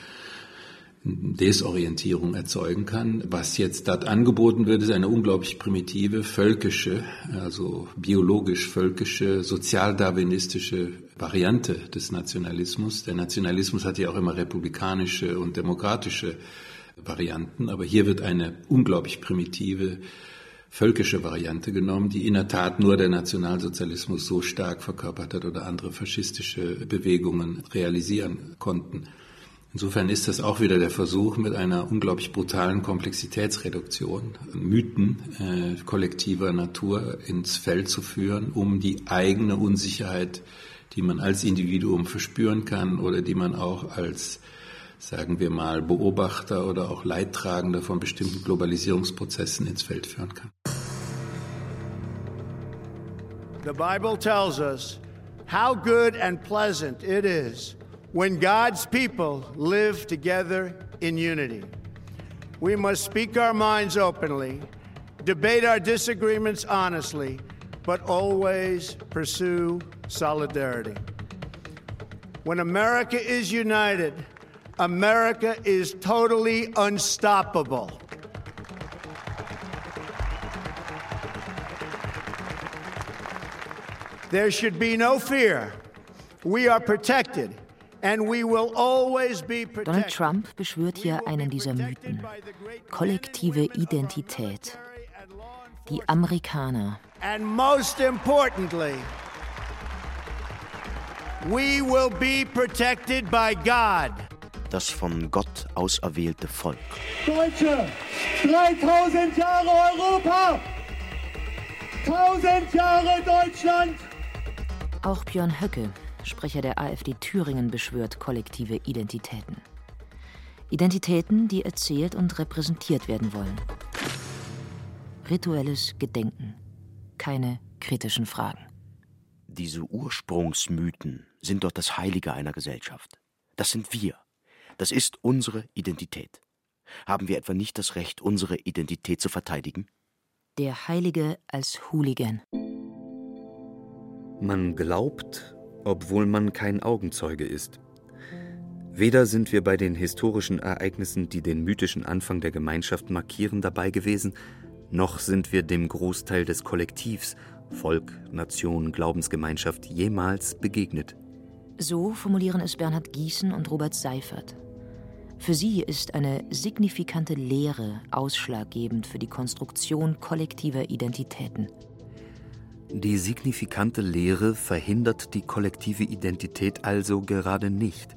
[SPEAKER 15] Desorientierung erzeugen kann. Was jetzt dort angeboten wird, ist eine unglaublich primitive, völkische, also biologisch-völkische, sozialdarwinistische Variante des Nationalismus. Der Nationalismus hat ja auch immer republikanische und demokratische Varianten, aber hier wird eine unglaublich primitive, völkische Variante genommen, die in der Tat nur der Nationalsozialismus so stark verkörpert hat oder andere faschistische Bewegungen realisieren konnten. Insofern ist das auch wieder der Versuch, mit einer unglaublich brutalen Komplexitätsreduktion Mythen äh, kollektiver Natur ins Feld zu führen, um die eigene Unsicherheit, die man als Individuum verspüren kann oder die man auch als, sagen wir mal, Beobachter oder auch Leidtragender von bestimmten Globalisierungsprozessen ins Feld führen kann.
[SPEAKER 4] The Bible tells us how good and pleasant it is when God's people live together in unity. We must speak our minds openly, debate our disagreements honestly, but always pursue solidarity. When America is united, America is totally unstoppable. There should be no fear. We are protected. And we will always be protected.
[SPEAKER 13] Donald Trump beschwört hier einen dieser Mythen. Kollektive Identität. Die Amerikaner.
[SPEAKER 4] And most importantly, we will be protected by God.
[SPEAKER 12] Das von Gott auserwählte Volk.
[SPEAKER 9] Deutsche, 3000 Jahre Europa, 1000 Jahre Deutschland.
[SPEAKER 13] Auch Björn Höcke, Sprecher der AfD Thüringen, beschwört kollektive Identitäten. Identitäten, die erzählt und repräsentiert werden wollen. Rituelles Gedenken. Keine kritischen Fragen.
[SPEAKER 12] Diese Ursprungsmythen sind doch das Heilige einer Gesellschaft. Das sind wir. Das ist unsere Identität. Haben wir etwa nicht das Recht, unsere Identität zu verteidigen?
[SPEAKER 13] Der Heilige als Hooligan.
[SPEAKER 14] Man glaubt, obwohl man kein Augenzeuge ist. Weder sind wir bei den historischen Ereignissen, die den mythischen Anfang der Gemeinschaft markieren, dabei gewesen, noch sind wir dem Großteil des Kollektivs Volk, Nation, Glaubensgemeinschaft jemals begegnet.
[SPEAKER 13] So formulieren es Bernhard Gießen und Robert Seifert. Für sie ist eine signifikante Lehre ausschlaggebend für die Konstruktion kollektiver Identitäten.
[SPEAKER 14] Die signifikante Lehre verhindert die kollektive Identität also gerade nicht.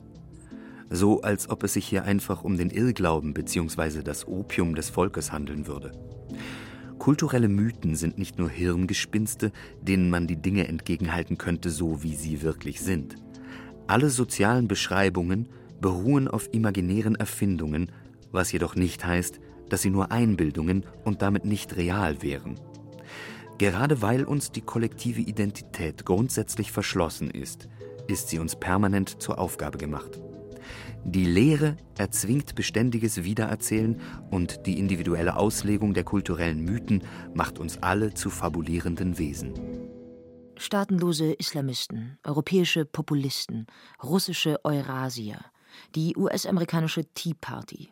[SPEAKER 14] So als ob es sich hier einfach um den Irrglauben bzw. das Opium des Volkes handeln würde. Kulturelle Mythen sind nicht nur Hirngespinste, denen man die Dinge entgegenhalten könnte, so wie sie wirklich sind. Alle sozialen Beschreibungen beruhen auf imaginären Erfindungen, was jedoch nicht heißt, dass sie nur Einbildungen und damit nicht real wären. Gerade weil uns die kollektive Identität grundsätzlich verschlossen ist, ist sie uns permanent zur Aufgabe gemacht. Die Lehre erzwingt beständiges Wiedererzählen und die individuelle Auslegung der kulturellen Mythen macht uns alle zu fabulierenden Wesen.
[SPEAKER 13] Staatenlose Islamisten, europäische Populisten, russische Eurasier, die US-amerikanische Tea Party.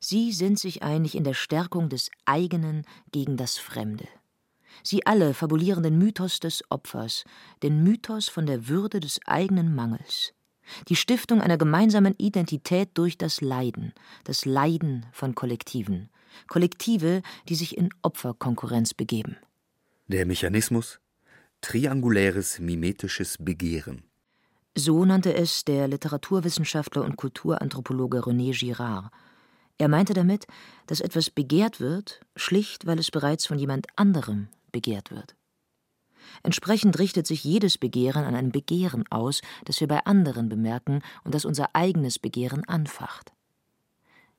[SPEAKER 13] Sie sind sich einig in der Stärkung des eigenen gegen das Fremde. Sie alle fabulieren den Mythos des Opfers, den Mythos von der Würde des eigenen Mangels, die Stiftung einer gemeinsamen Identität durch das Leiden, das Leiden von Kollektiven, Kollektive, die sich in Opferkonkurrenz begeben.
[SPEAKER 14] Der Mechanismus trianguläres mimetisches Begehren.
[SPEAKER 13] So nannte es der Literaturwissenschaftler und Kulturanthropologe René Girard. Er meinte damit, dass etwas begehrt wird, schlicht weil es bereits von jemand anderem begehrt wird. Entsprechend richtet sich jedes Begehren an ein Begehren aus, das wir bei anderen bemerken und das unser eigenes Begehren anfacht.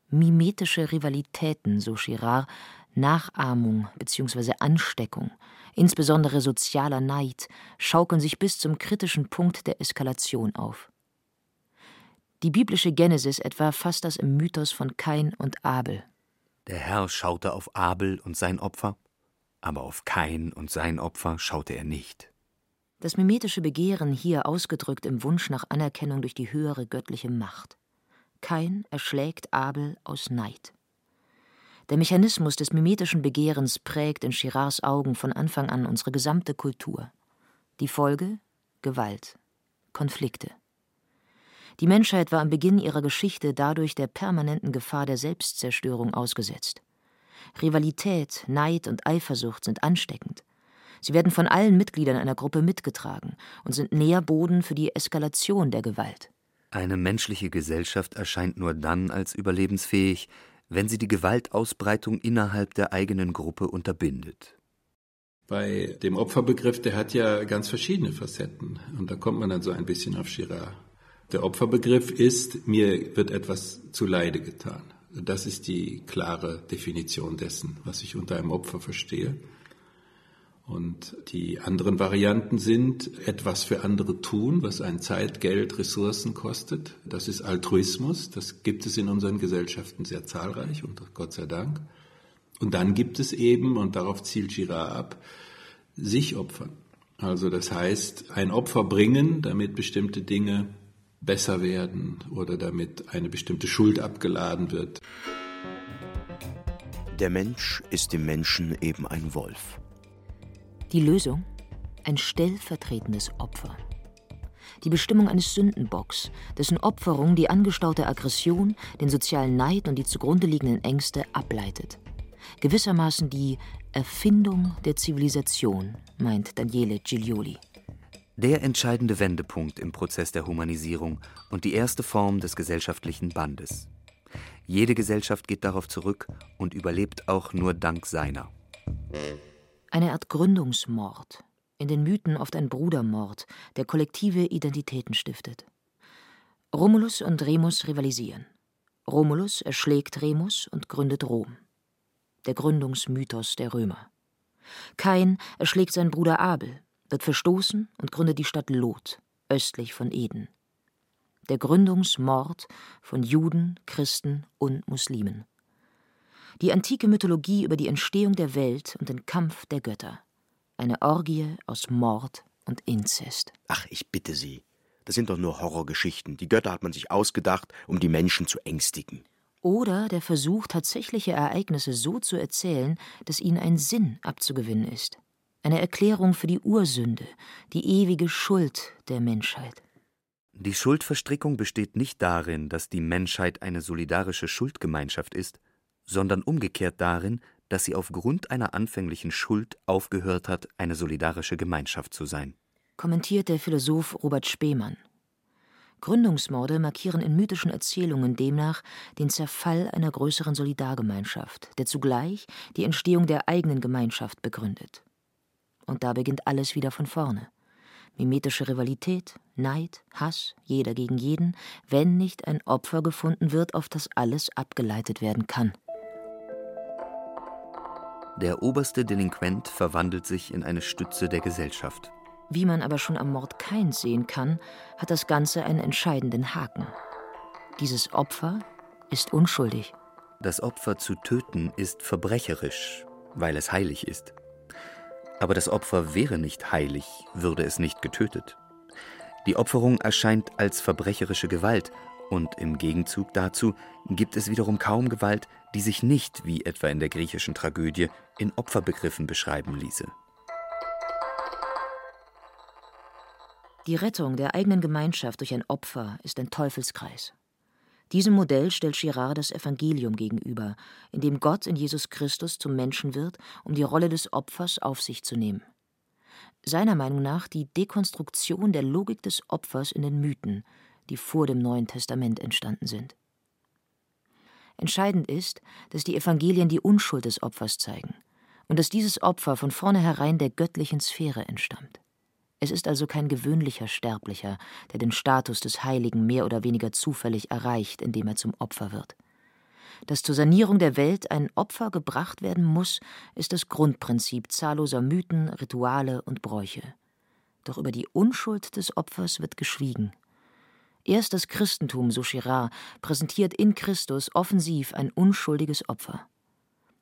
[SPEAKER 13] Mimetische Rivalitäten, so Girard, Nachahmung bzw. Ansteckung, insbesondere sozialer Neid, schaukeln sich bis zum kritischen Punkt der Eskalation auf. Die biblische Genesis etwa fasst das im Mythos von Kain und Abel.
[SPEAKER 14] Der Herr schaute auf Abel und sein Opfer aber auf Kain und sein Opfer schaute er nicht.
[SPEAKER 13] Das mimetische Begehren hier ausgedrückt im Wunsch nach Anerkennung durch die höhere göttliche Macht. Kain erschlägt Abel aus Neid. Der Mechanismus des mimetischen Begehrens prägt in Girards Augen von Anfang an unsere gesamte Kultur. Die Folge Gewalt, Konflikte. Die Menschheit war am Beginn ihrer Geschichte dadurch der permanenten Gefahr der Selbstzerstörung ausgesetzt. Rivalität, Neid und Eifersucht sind ansteckend. Sie werden von allen Mitgliedern einer Gruppe mitgetragen und sind Nährboden für die Eskalation der Gewalt.
[SPEAKER 14] Eine menschliche Gesellschaft erscheint nur dann als überlebensfähig, wenn sie die Gewaltausbreitung innerhalb der eigenen Gruppe unterbindet.
[SPEAKER 15] Bei dem Opferbegriff, der hat ja ganz verschiedene Facetten. Und da kommt man dann so ein bisschen auf Girard. Der Opferbegriff ist, mir wird etwas zu Leide getan. Das ist die klare Definition dessen, was ich unter einem Opfer verstehe. Und die anderen Varianten sind etwas für andere tun, was ein Zeit, Geld, Ressourcen kostet. Das ist Altruismus. Das gibt es in unseren Gesellschaften sehr zahlreich und Gott sei Dank. Und dann gibt es eben, und darauf zielt Girard ab, sich opfern. Also das heißt, ein Opfer bringen, damit bestimmte Dinge besser werden oder damit eine bestimmte Schuld abgeladen wird.
[SPEAKER 12] Der Mensch ist dem Menschen eben ein Wolf.
[SPEAKER 13] Die Lösung? Ein stellvertretendes Opfer. Die Bestimmung eines Sündenbocks, dessen Opferung die angestaute Aggression, den sozialen Neid und die zugrunde liegenden Ängste ableitet. Gewissermaßen die Erfindung der Zivilisation, meint Daniele Giglioli.
[SPEAKER 14] Der entscheidende Wendepunkt im Prozess der Humanisierung und die erste Form des gesellschaftlichen Bandes. Jede Gesellschaft geht darauf zurück und überlebt auch nur dank seiner.
[SPEAKER 13] Eine Art Gründungsmord, in den Mythen oft ein Brudermord, der kollektive Identitäten stiftet. Romulus und Remus rivalisieren. Romulus erschlägt Remus und gründet Rom. Der Gründungsmythos der Römer. Kain erschlägt seinen Bruder Abel, wird verstoßen und gründet die Stadt Lot, östlich von Eden. Der Gründungsmord von Juden, Christen und Muslimen die antike Mythologie über die Entstehung der Welt und den Kampf der Götter. Eine Orgie aus Mord und Inzest.
[SPEAKER 12] Ach, ich bitte Sie. Das sind doch nur Horrorgeschichten. Die Götter hat man sich ausgedacht, um die Menschen zu ängstigen.
[SPEAKER 13] Oder der Versuch, tatsächliche Ereignisse so zu erzählen, dass ihnen ein Sinn abzugewinnen ist. Eine Erklärung für die Ursünde, die ewige Schuld der Menschheit.
[SPEAKER 14] Die Schuldverstrickung besteht nicht darin, dass die Menschheit eine solidarische Schuldgemeinschaft ist, sondern umgekehrt darin, dass sie aufgrund einer anfänglichen Schuld aufgehört hat, eine solidarische Gemeinschaft zu sein.
[SPEAKER 13] Kommentiert der Philosoph Robert Spemann. Gründungsmorde markieren in mythischen Erzählungen demnach den Zerfall einer größeren Solidargemeinschaft, der zugleich die Entstehung der eigenen Gemeinschaft begründet. Und da beginnt alles wieder von vorne. Mimetische Rivalität, Neid, Hass, jeder gegen jeden, wenn nicht ein Opfer gefunden wird, auf das alles abgeleitet werden kann.
[SPEAKER 14] Der oberste Delinquent verwandelt sich in eine Stütze der Gesellschaft.
[SPEAKER 13] Wie man aber schon am Mord Kain sehen kann, hat das Ganze einen entscheidenden Haken. Dieses Opfer ist unschuldig.
[SPEAKER 14] Das Opfer zu töten ist verbrecherisch, weil es heilig ist. Aber das Opfer wäre nicht heilig, würde es nicht getötet. Die Opferung erscheint als verbrecherische Gewalt und im Gegenzug dazu gibt es wiederum kaum Gewalt, die sich nicht, wie etwa in der griechischen Tragödie, in Opferbegriffen beschreiben ließe.
[SPEAKER 13] Die Rettung der eigenen Gemeinschaft durch ein Opfer ist ein Teufelskreis. Diesem Modell stellt Girard das Evangelium gegenüber, in dem Gott in Jesus Christus zum Menschen wird, um die Rolle des Opfers auf sich zu nehmen. Seiner Meinung nach die Dekonstruktion der Logik des Opfers in den Mythen, die vor dem Neuen Testament entstanden sind. Entscheidend ist, dass die Evangelien die Unschuld des Opfers zeigen und dass dieses Opfer von vornherein der göttlichen Sphäre entstammt. Es ist also kein gewöhnlicher Sterblicher, der den Status des Heiligen mehr oder weniger zufällig erreicht, indem er zum Opfer wird. Dass zur Sanierung der Welt ein Opfer gebracht werden muss, ist das Grundprinzip zahlloser Mythen, Rituale und Bräuche. Doch über die Unschuld des Opfers wird geschwiegen Erst das Christentum, so Girard, präsentiert in Christus offensiv ein unschuldiges Opfer.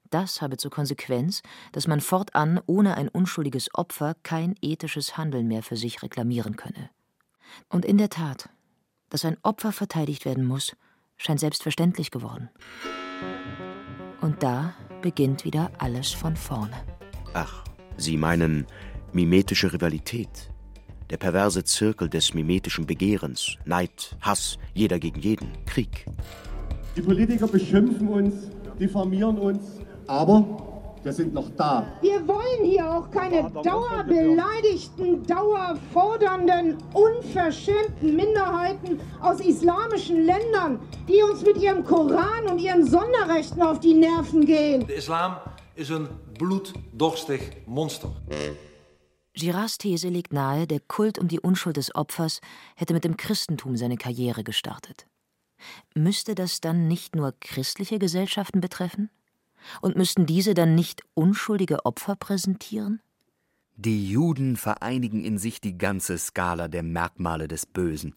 [SPEAKER 13] Das habe zur Konsequenz, dass man fortan ohne ein unschuldiges Opfer kein ethisches Handeln mehr für sich reklamieren könne. Und in der Tat, dass ein Opfer verteidigt werden muss, scheint selbstverständlich geworden. Und da beginnt wieder alles von vorne.
[SPEAKER 12] Ach, Sie meinen mimetische Rivalität? Der perverse Zirkel des mimetischen Begehrens, Neid, Hass, jeder gegen jeden, Krieg.
[SPEAKER 7] Die Politiker beschimpfen uns, diffamieren uns, aber Wir sind noch da.
[SPEAKER 9] Wir wollen hier auch keine dauerbeleidigten, dauerfordernden, unverschämten Minderheiten aus islamischen Ländern, die uns mit ihrem Koran und ihren Sonderrechten auf die Nerven gehen.
[SPEAKER 19] Der Islam ist ein blutdorstig Monster.
[SPEAKER 13] Girards These legt nahe, der Kult um die Unschuld des Opfers hätte mit dem Christentum seine Karriere gestartet. Müsste das dann nicht nur christliche Gesellschaften betreffen? Und müssten diese dann nicht unschuldige Opfer präsentieren?
[SPEAKER 14] Die Juden vereinigen in sich die ganze Skala der Merkmale des Bösen.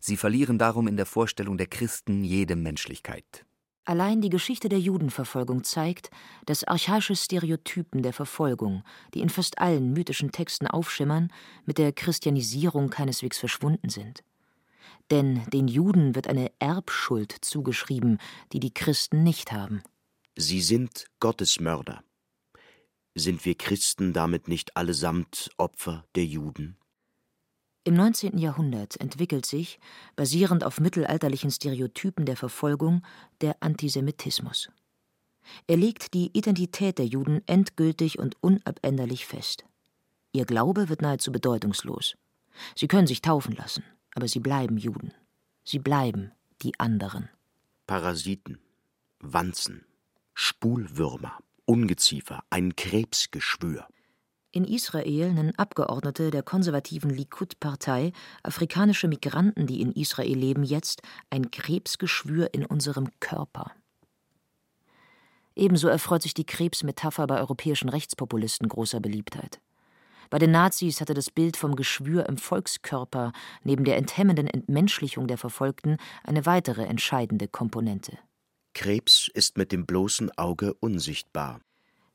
[SPEAKER 14] Sie verlieren darum in der Vorstellung der Christen jede Menschlichkeit.
[SPEAKER 13] Allein die Geschichte der Judenverfolgung zeigt, dass archaische Stereotypen der Verfolgung, die in fast allen mythischen Texten aufschimmern, mit der Christianisierung keineswegs verschwunden sind. Denn den Juden wird eine Erbschuld zugeschrieben, die die Christen nicht haben.
[SPEAKER 12] Sie sind Gottesmörder. Sind wir Christen damit nicht allesamt Opfer der Juden?
[SPEAKER 13] Im 19. Jahrhundert entwickelt sich, basierend auf mittelalterlichen Stereotypen der Verfolgung, der Antisemitismus. Er legt die Identität der Juden endgültig und unabänderlich fest. Ihr Glaube wird nahezu bedeutungslos. Sie können sich taufen lassen, aber sie bleiben Juden. Sie bleiben die anderen.
[SPEAKER 12] Parasiten, Wanzen, Spulwürmer, Ungeziefer, ein Krebsgeschwür.
[SPEAKER 13] In Israel nennen Abgeordnete der konservativen Likud-Partei afrikanische Migranten, die in Israel leben, jetzt ein Krebsgeschwür in unserem Körper. Ebenso erfreut sich die Krebsmetapher bei europäischen Rechtspopulisten großer Beliebtheit. Bei den Nazis hatte das Bild vom Geschwür im Volkskörper neben der enthemmenden Entmenschlichung der Verfolgten eine weitere entscheidende Komponente.
[SPEAKER 12] Krebs ist mit dem bloßen Auge unsichtbar.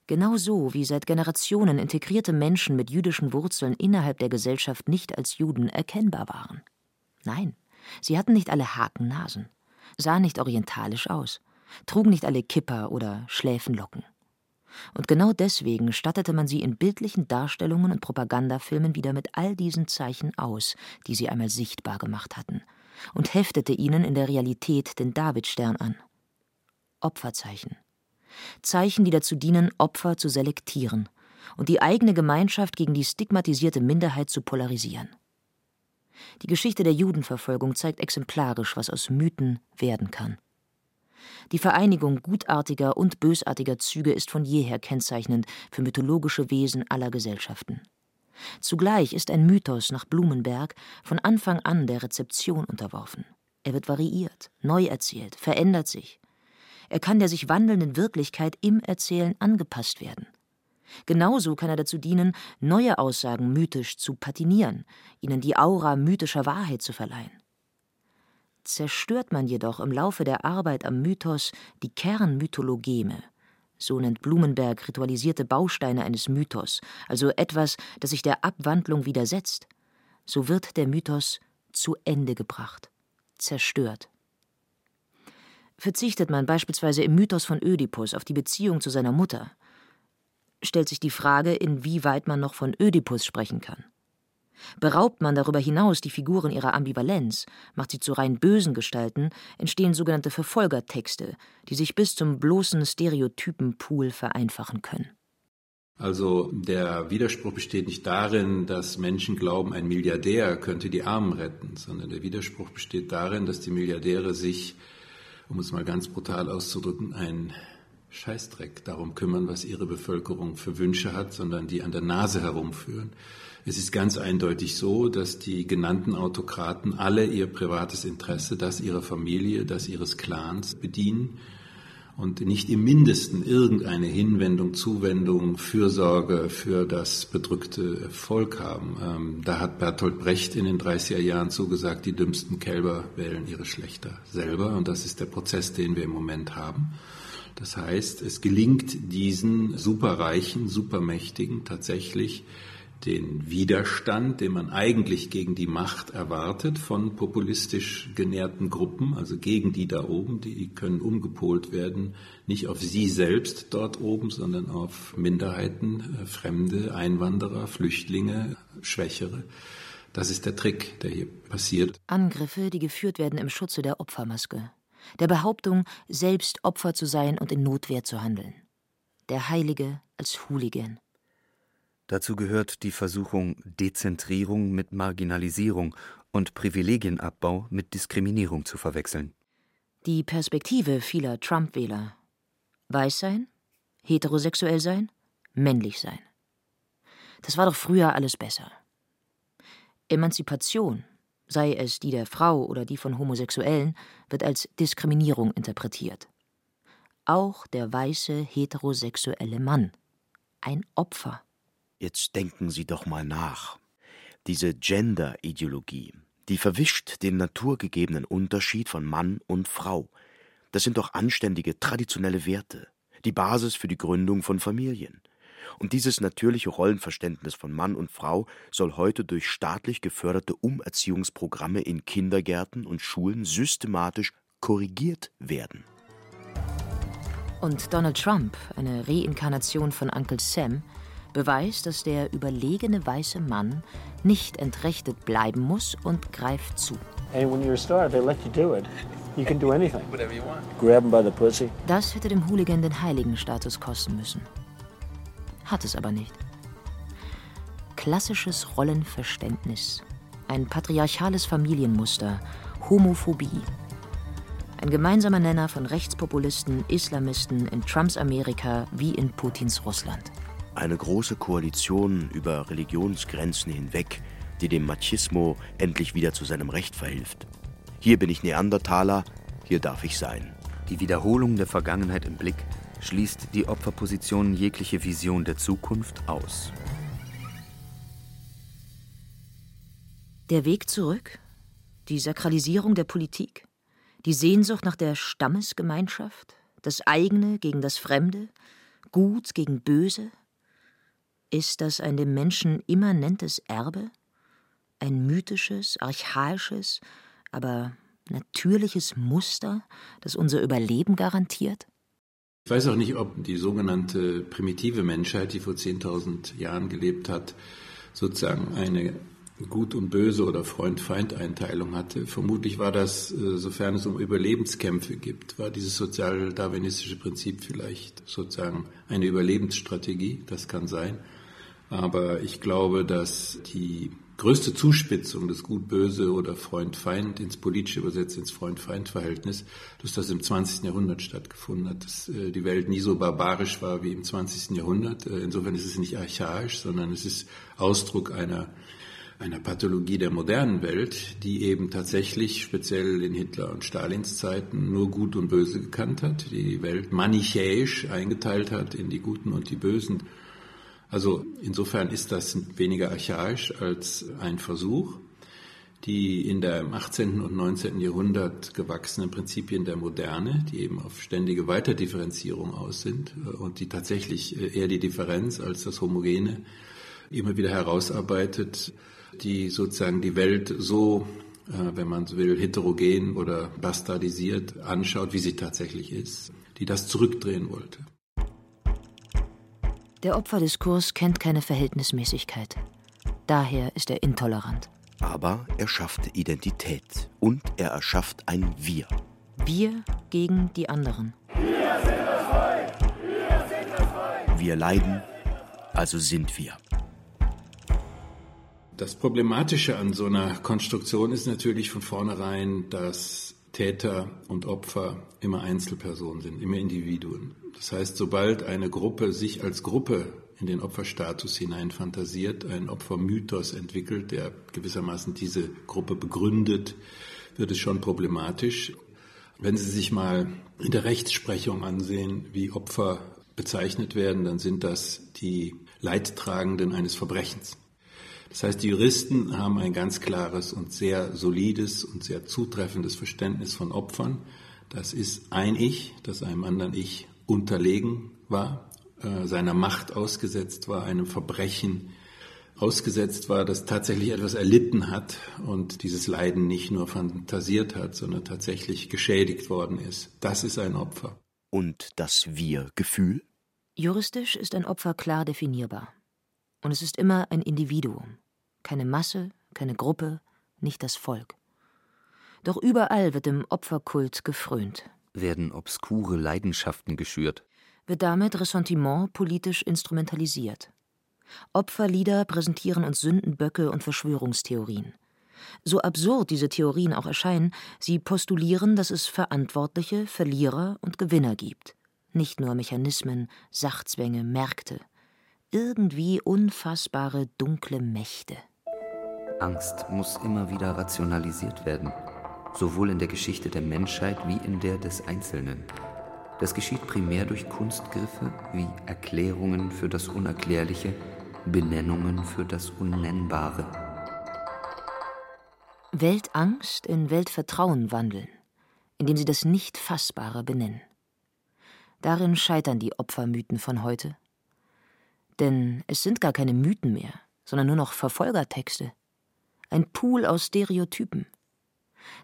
[SPEAKER 13] Genauso wie seit Generationen integrierte Menschen mit jüdischen Wurzeln innerhalb der Gesellschaft nicht als Juden erkennbar waren. Nein, sie hatten nicht alle Hakennasen, sahen nicht orientalisch aus, trugen nicht alle Kipper oder Schläfenlocken. Und genau deswegen stattete man sie in bildlichen Darstellungen und Propagandafilmen wieder mit all diesen Zeichen aus, die sie einmal sichtbar gemacht hatten, und heftete ihnen in der Realität den Davidstern an. Opferzeichen. Zeichen, die dazu dienen, Opfer zu selektieren und die eigene Gemeinschaft gegen die stigmatisierte Minderheit zu polarisieren. Die Geschichte der Judenverfolgung zeigt exemplarisch, was aus Mythen werden kann. Die Vereinigung gutartiger und bösartiger Züge ist von jeher kennzeichnend für mythologische Wesen aller Gesellschaften. Zugleich ist ein Mythos nach Blumenberg von Anfang an der Rezeption unterworfen. Er wird variiert, neu erzählt, verändert sich. Er kann der sich wandelnden Wirklichkeit im Erzählen angepasst werden. Genauso kann er dazu dienen, neue Aussagen mythisch zu patinieren, ihnen die Aura mythischer Wahrheit zu verleihen. Zerstört man jedoch im Laufe der Arbeit am Mythos die Kernmythologeme, so nennt Blumenberg ritualisierte Bausteine eines Mythos, also etwas, das sich der Abwandlung widersetzt, so wird der Mythos zu Ende gebracht, zerstört. Verzichtet man beispielsweise im Mythos von Ödipus auf die Beziehung zu seiner Mutter, stellt sich die Frage, inwieweit man noch von Ödipus sprechen kann. Beraubt man darüber hinaus die Figuren ihrer Ambivalenz, macht sie zu rein bösen Gestalten, entstehen sogenannte Verfolgertexte, die sich bis zum bloßen Stereotypenpool vereinfachen können.
[SPEAKER 15] Also der Widerspruch besteht nicht darin, dass Menschen glauben, ein Milliardär könnte die Armen retten, sondern der Widerspruch besteht darin, dass die Milliardäre sich um es mal ganz brutal auszudrücken, ein Scheißdreck darum kümmern, was ihre Bevölkerung für Wünsche hat, sondern die an der Nase herumführen. Es ist ganz eindeutig so, dass die genannten Autokraten alle ihr privates Interesse, das ihrer Familie, das ihres Clans bedienen und nicht im Mindesten irgendeine Hinwendung, Zuwendung, Fürsorge für das bedrückte Volk haben. Ähm, da hat Bertolt Brecht in den 30er Jahren zugesagt, die dümmsten Kälber wählen ihre Schlechter selber. Und das ist der Prozess, den wir im Moment haben. Das heißt, es gelingt diesen Superreichen, Supermächtigen tatsächlich, den Widerstand, den man eigentlich gegen die Macht erwartet von populistisch genährten Gruppen, also gegen die da oben, die können umgepolt werden, nicht auf sie selbst dort oben, sondern auf Minderheiten, äh, Fremde, Einwanderer, Flüchtlinge, Schwächere. Das ist der Trick, der hier passiert.
[SPEAKER 13] Angriffe, die geführt werden im Schutze der Opfermaske, der Behauptung, selbst Opfer zu sein und in Notwehr zu handeln. der Heilige als Hooligan.
[SPEAKER 14] Dazu gehört die Versuchung Dezentrierung mit Marginalisierung und Privilegienabbau mit Diskriminierung zu verwechseln.
[SPEAKER 13] Die Perspektive vieler Trump-Wähler. Weiß sein, heterosexuell sein, männlich sein. Das war doch früher alles besser. Emanzipation, sei es die der Frau oder die von Homosexuellen, wird als Diskriminierung interpretiert. Auch der weiße heterosexuelle Mann. Ein Opfer.
[SPEAKER 12] Jetzt denken Sie doch mal nach. Diese Gender-Ideologie, die verwischt den naturgegebenen Unterschied von Mann und Frau. Das sind doch anständige, traditionelle Werte, die Basis für die Gründung von Familien. Und dieses natürliche Rollenverständnis von Mann und Frau soll heute durch staatlich geförderte Umerziehungsprogramme in Kindergärten und Schulen systematisch korrigiert werden.
[SPEAKER 13] Und Donald Trump, eine Reinkarnation von Uncle Sam, beweist, dass der überlegene weiße Mann nicht entrechtet bleiben muss und greift zu. Das hätte dem Hooligan den Heiligenstatus kosten müssen. Hat es aber nicht. Klassisches Rollenverständnis, ein patriarchales Familienmuster, Homophobie. Ein gemeinsamer Nenner von Rechtspopulisten, Islamisten in Trumps Amerika wie in Putins Russland.
[SPEAKER 12] Eine große Koalition über Religionsgrenzen hinweg, die dem Machismo endlich wieder zu seinem Recht verhilft. Hier bin ich Neandertaler, hier darf ich sein.
[SPEAKER 14] Die Wiederholung der Vergangenheit im Blick schließt die Opferposition jegliche Vision der Zukunft aus.
[SPEAKER 13] Der Weg zurück, die Sakralisierung der Politik, die Sehnsucht nach der Stammesgemeinschaft, das eigene gegen das Fremde, Gut gegen Böse, ist das ein dem Menschen immanentes Erbe? Ein mythisches, archaisches, aber natürliches Muster, das unser Überleben garantiert?
[SPEAKER 15] Ich weiß auch nicht, ob die sogenannte primitive Menschheit, die vor 10.000 Jahren gelebt hat, sozusagen eine Gut und Böse oder Freund-Feind-Einteilung hatte. Vermutlich war das, äh, sofern es um Überlebenskämpfe gibt, war dieses sozial-darwinistische Prinzip vielleicht sozusagen eine Überlebensstrategie. Das kann sein. Aber ich glaube, dass die größte Zuspitzung des Gut-Böse oder Freund-Feind ins politische übersetzt ins Freund-Feind-Verhältnis, dass das im 20. Jahrhundert stattgefunden hat, dass äh, die Welt nie so barbarisch war wie im 20. Jahrhundert. Äh, insofern ist es nicht archaisch, sondern es ist Ausdruck einer einer Pathologie der modernen Welt, die eben tatsächlich speziell in Hitler und Stalins Zeiten nur Gut und Böse gekannt hat, die die Welt manichäisch eingeteilt hat in die Guten und die Bösen. Also insofern ist das weniger archaisch als ein Versuch, die in der 18. und 19. Jahrhundert gewachsenen Prinzipien der Moderne, die eben auf ständige Weiterdifferenzierung aus sind äh, und die tatsächlich äh, eher die Differenz als das Homogene immer wieder herausarbeitet, die sozusagen die Welt so, äh, wenn man so will, heterogen oder bastardisiert anschaut, wie sie tatsächlich ist, die das zurückdrehen wollte.
[SPEAKER 13] Der Opferdiskurs kennt keine Verhältnismäßigkeit. Daher ist er intolerant.
[SPEAKER 12] Aber er schafft Identität und er erschafft ein Wir.
[SPEAKER 13] Wir gegen die anderen.
[SPEAKER 12] Wir sind das Volk! Wir sind das Volk! Wir leiden, also sind wir.
[SPEAKER 15] Das Problematische an so einer Konstruktion ist natürlich von vornherein, dass Täter und Opfer immer Einzelpersonen sind, immer Individuen. Das heißt, sobald eine Gruppe sich als Gruppe in den Opferstatus hineinfantasiert, einen Opfermythos entwickelt, der gewissermaßen diese Gruppe begründet, wird es schon problematisch. Wenn Sie sich mal in der Rechtsprechung ansehen, wie Opfer bezeichnet werden, dann sind das die Leidtragenden eines Verbrechens. Das heißt, die Juristen haben ein ganz klares und sehr solides und sehr zutreffendes Verständnis von Opfern. Das ist ein Ich, das einem anderen Ich unterlegen war, äh, seiner Macht ausgesetzt war, einem Verbrechen ausgesetzt war, das tatsächlich etwas erlitten hat und dieses Leiden nicht nur fantasiert hat, sondern tatsächlich geschädigt worden ist. Das ist ein Opfer.
[SPEAKER 12] Und das Wir-Gefühl?
[SPEAKER 13] Juristisch ist ein Opfer klar definierbar. Und es ist immer ein Individuum. Keine Masse, keine Gruppe, nicht das Volk. Doch überall wird dem Opferkult gefrönt
[SPEAKER 14] werden obskure Leidenschaften geschürt.
[SPEAKER 13] wird damit Ressentiment politisch instrumentalisiert. Opferlieder präsentieren uns Sündenböcke und Verschwörungstheorien. So absurd diese Theorien auch erscheinen, sie postulieren, dass es Verantwortliche, Verlierer und Gewinner gibt. Nicht nur Mechanismen, Sachzwänge, Märkte. Irgendwie unfassbare dunkle Mächte.
[SPEAKER 14] Angst muss immer wieder rationalisiert werden, sowohl in der Geschichte der Menschheit wie in der des Einzelnen. Das geschieht primär durch Kunstgriffe wie Erklärungen für das Unerklärliche, Benennungen für das Unnennbare.
[SPEAKER 13] Weltangst in Weltvertrauen wandeln, indem sie das Nicht-Fassbare benennen. Darin scheitern die Opfermythen von heute. Denn es sind gar keine Mythen mehr, sondern nur noch Verfolgertexte. Ein Pool aus Stereotypen.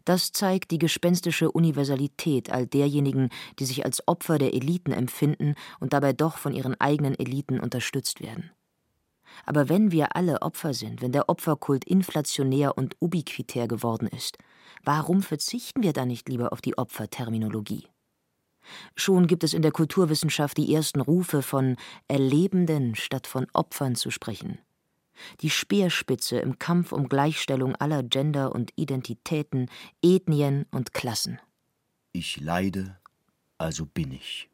[SPEAKER 13] Das zeigt die gespenstische Universalität all derjenigen, die sich als Opfer der Eliten empfinden und dabei doch von ihren eigenen Eliten unterstützt werden. Aber wenn wir alle Opfer sind, wenn der Opferkult inflationär und ubiquitär geworden ist, warum verzichten wir dann nicht lieber auf die Opferterminologie? Schon gibt es in der Kulturwissenschaft die ersten Rufe von Erlebenden statt von Opfern zu sprechen. Die Speerspitze im Kampf um Gleichstellung aller Gender und Identitäten, Ethnien und Klassen.
[SPEAKER 12] Ich leide, also bin ich.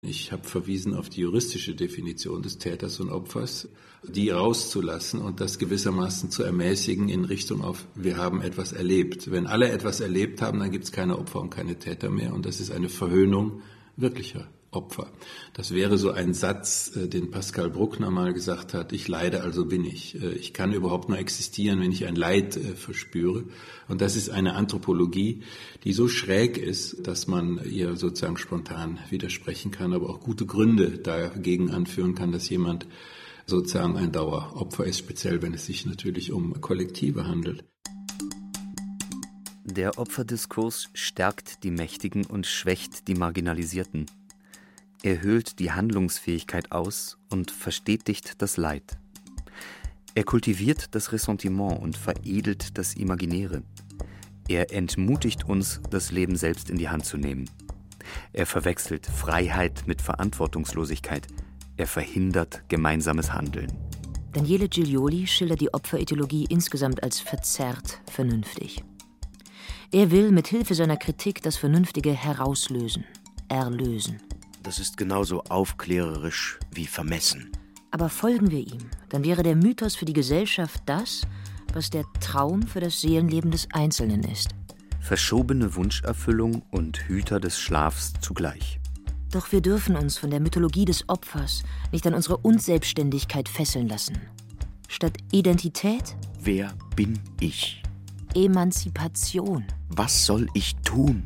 [SPEAKER 15] Ich habe verwiesen auf die juristische Definition des Täters und Opfers, die rauszulassen und das gewissermaßen zu ermäßigen in Richtung auf, wir haben etwas erlebt. Wenn alle etwas erlebt haben, dann gibt es keine Opfer und keine Täter mehr und das ist eine Verhöhnung wirklicher Opfer. Das wäre so ein Satz, äh, den Pascal Bruckner mal gesagt hat, ich leide, also bin ich. Äh, ich kann überhaupt nur existieren, wenn ich ein Leid äh, verspüre. Und das ist eine Anthropologie, die so schräg ist, dass man ihr sozusagen spontan widersprechen kann, aber auch gute Gründe dagegen anführen kann, dass jemand sozusagen ein Daueropfer ist, speziell wenn es sich natürlich um Kollektive handelt.
[SPEAKER 14] Der Opferdiskurs stärkt die Mächtigen und schwächt die Marginalisierten. Er höhlt die Handlungsfähigkeit aus und verstetigt das Leid. Er kultiviert das Ressentiment und veredelt das Imaginäre. Er entmutigt uns, das Leben selbst in die Hand zu nehmen. Er verwechselt Freiheit mit Verantwortungslosigkeit. Er verhindert gemeinsames Handeln.
[SPEAKER 13] Daniele Giglioli schildert die Opferethologie insgesamt als verzerrt vernünftig. Er will mit Hilfe seiner Kritik das Vernünftige herauslösen, erlösen.
[SPEAKER 12] Das ist genauso aufklärerisch wie vermessen.
[SPEAKER 13] Aber folgen wir ihm, dann wäre der Mythos für die Gesellschaft das, was der Traum für das Seelenleben des Einzelnen ist.
[SPEAKER 14] Verschobene Wunscherfüllung und Hüter des Schlafs zugleich.
[SPEAKER 13] Doch wir dürfen uns von der Mythologie des Opfers nicht an unsere Unselbstständigkeit fesseln lassen. Statt Identität?
[SPEAKER 12] Wer bin ich?
[SPEAKER 13] Emanzipation.
[SPEAKER 12] Was soll ich tun?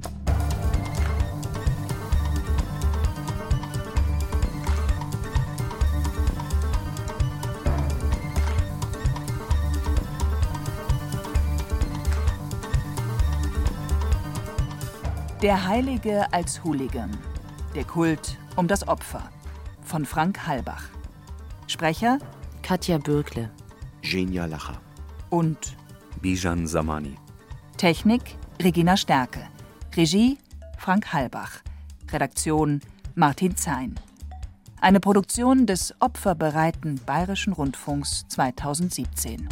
[SPEAKER 11] Der Heilige als Hooligan. Der Kult um das Opfer. Von Frank Halbach. Sprecher
[SPEAKER 13] Katja Bürkle.
[SPEAKER 12] Genia Lacher.
[SPEAKER 11] Und
[SPEAKER 14] Bijan Samani.
[SPEAKER 11] Technik Regina Stärke. Regie Frank Halbach. Redaktion Martin Zein. Eine Produktion des opferbereiten Bayerischen Rundfunks 2017.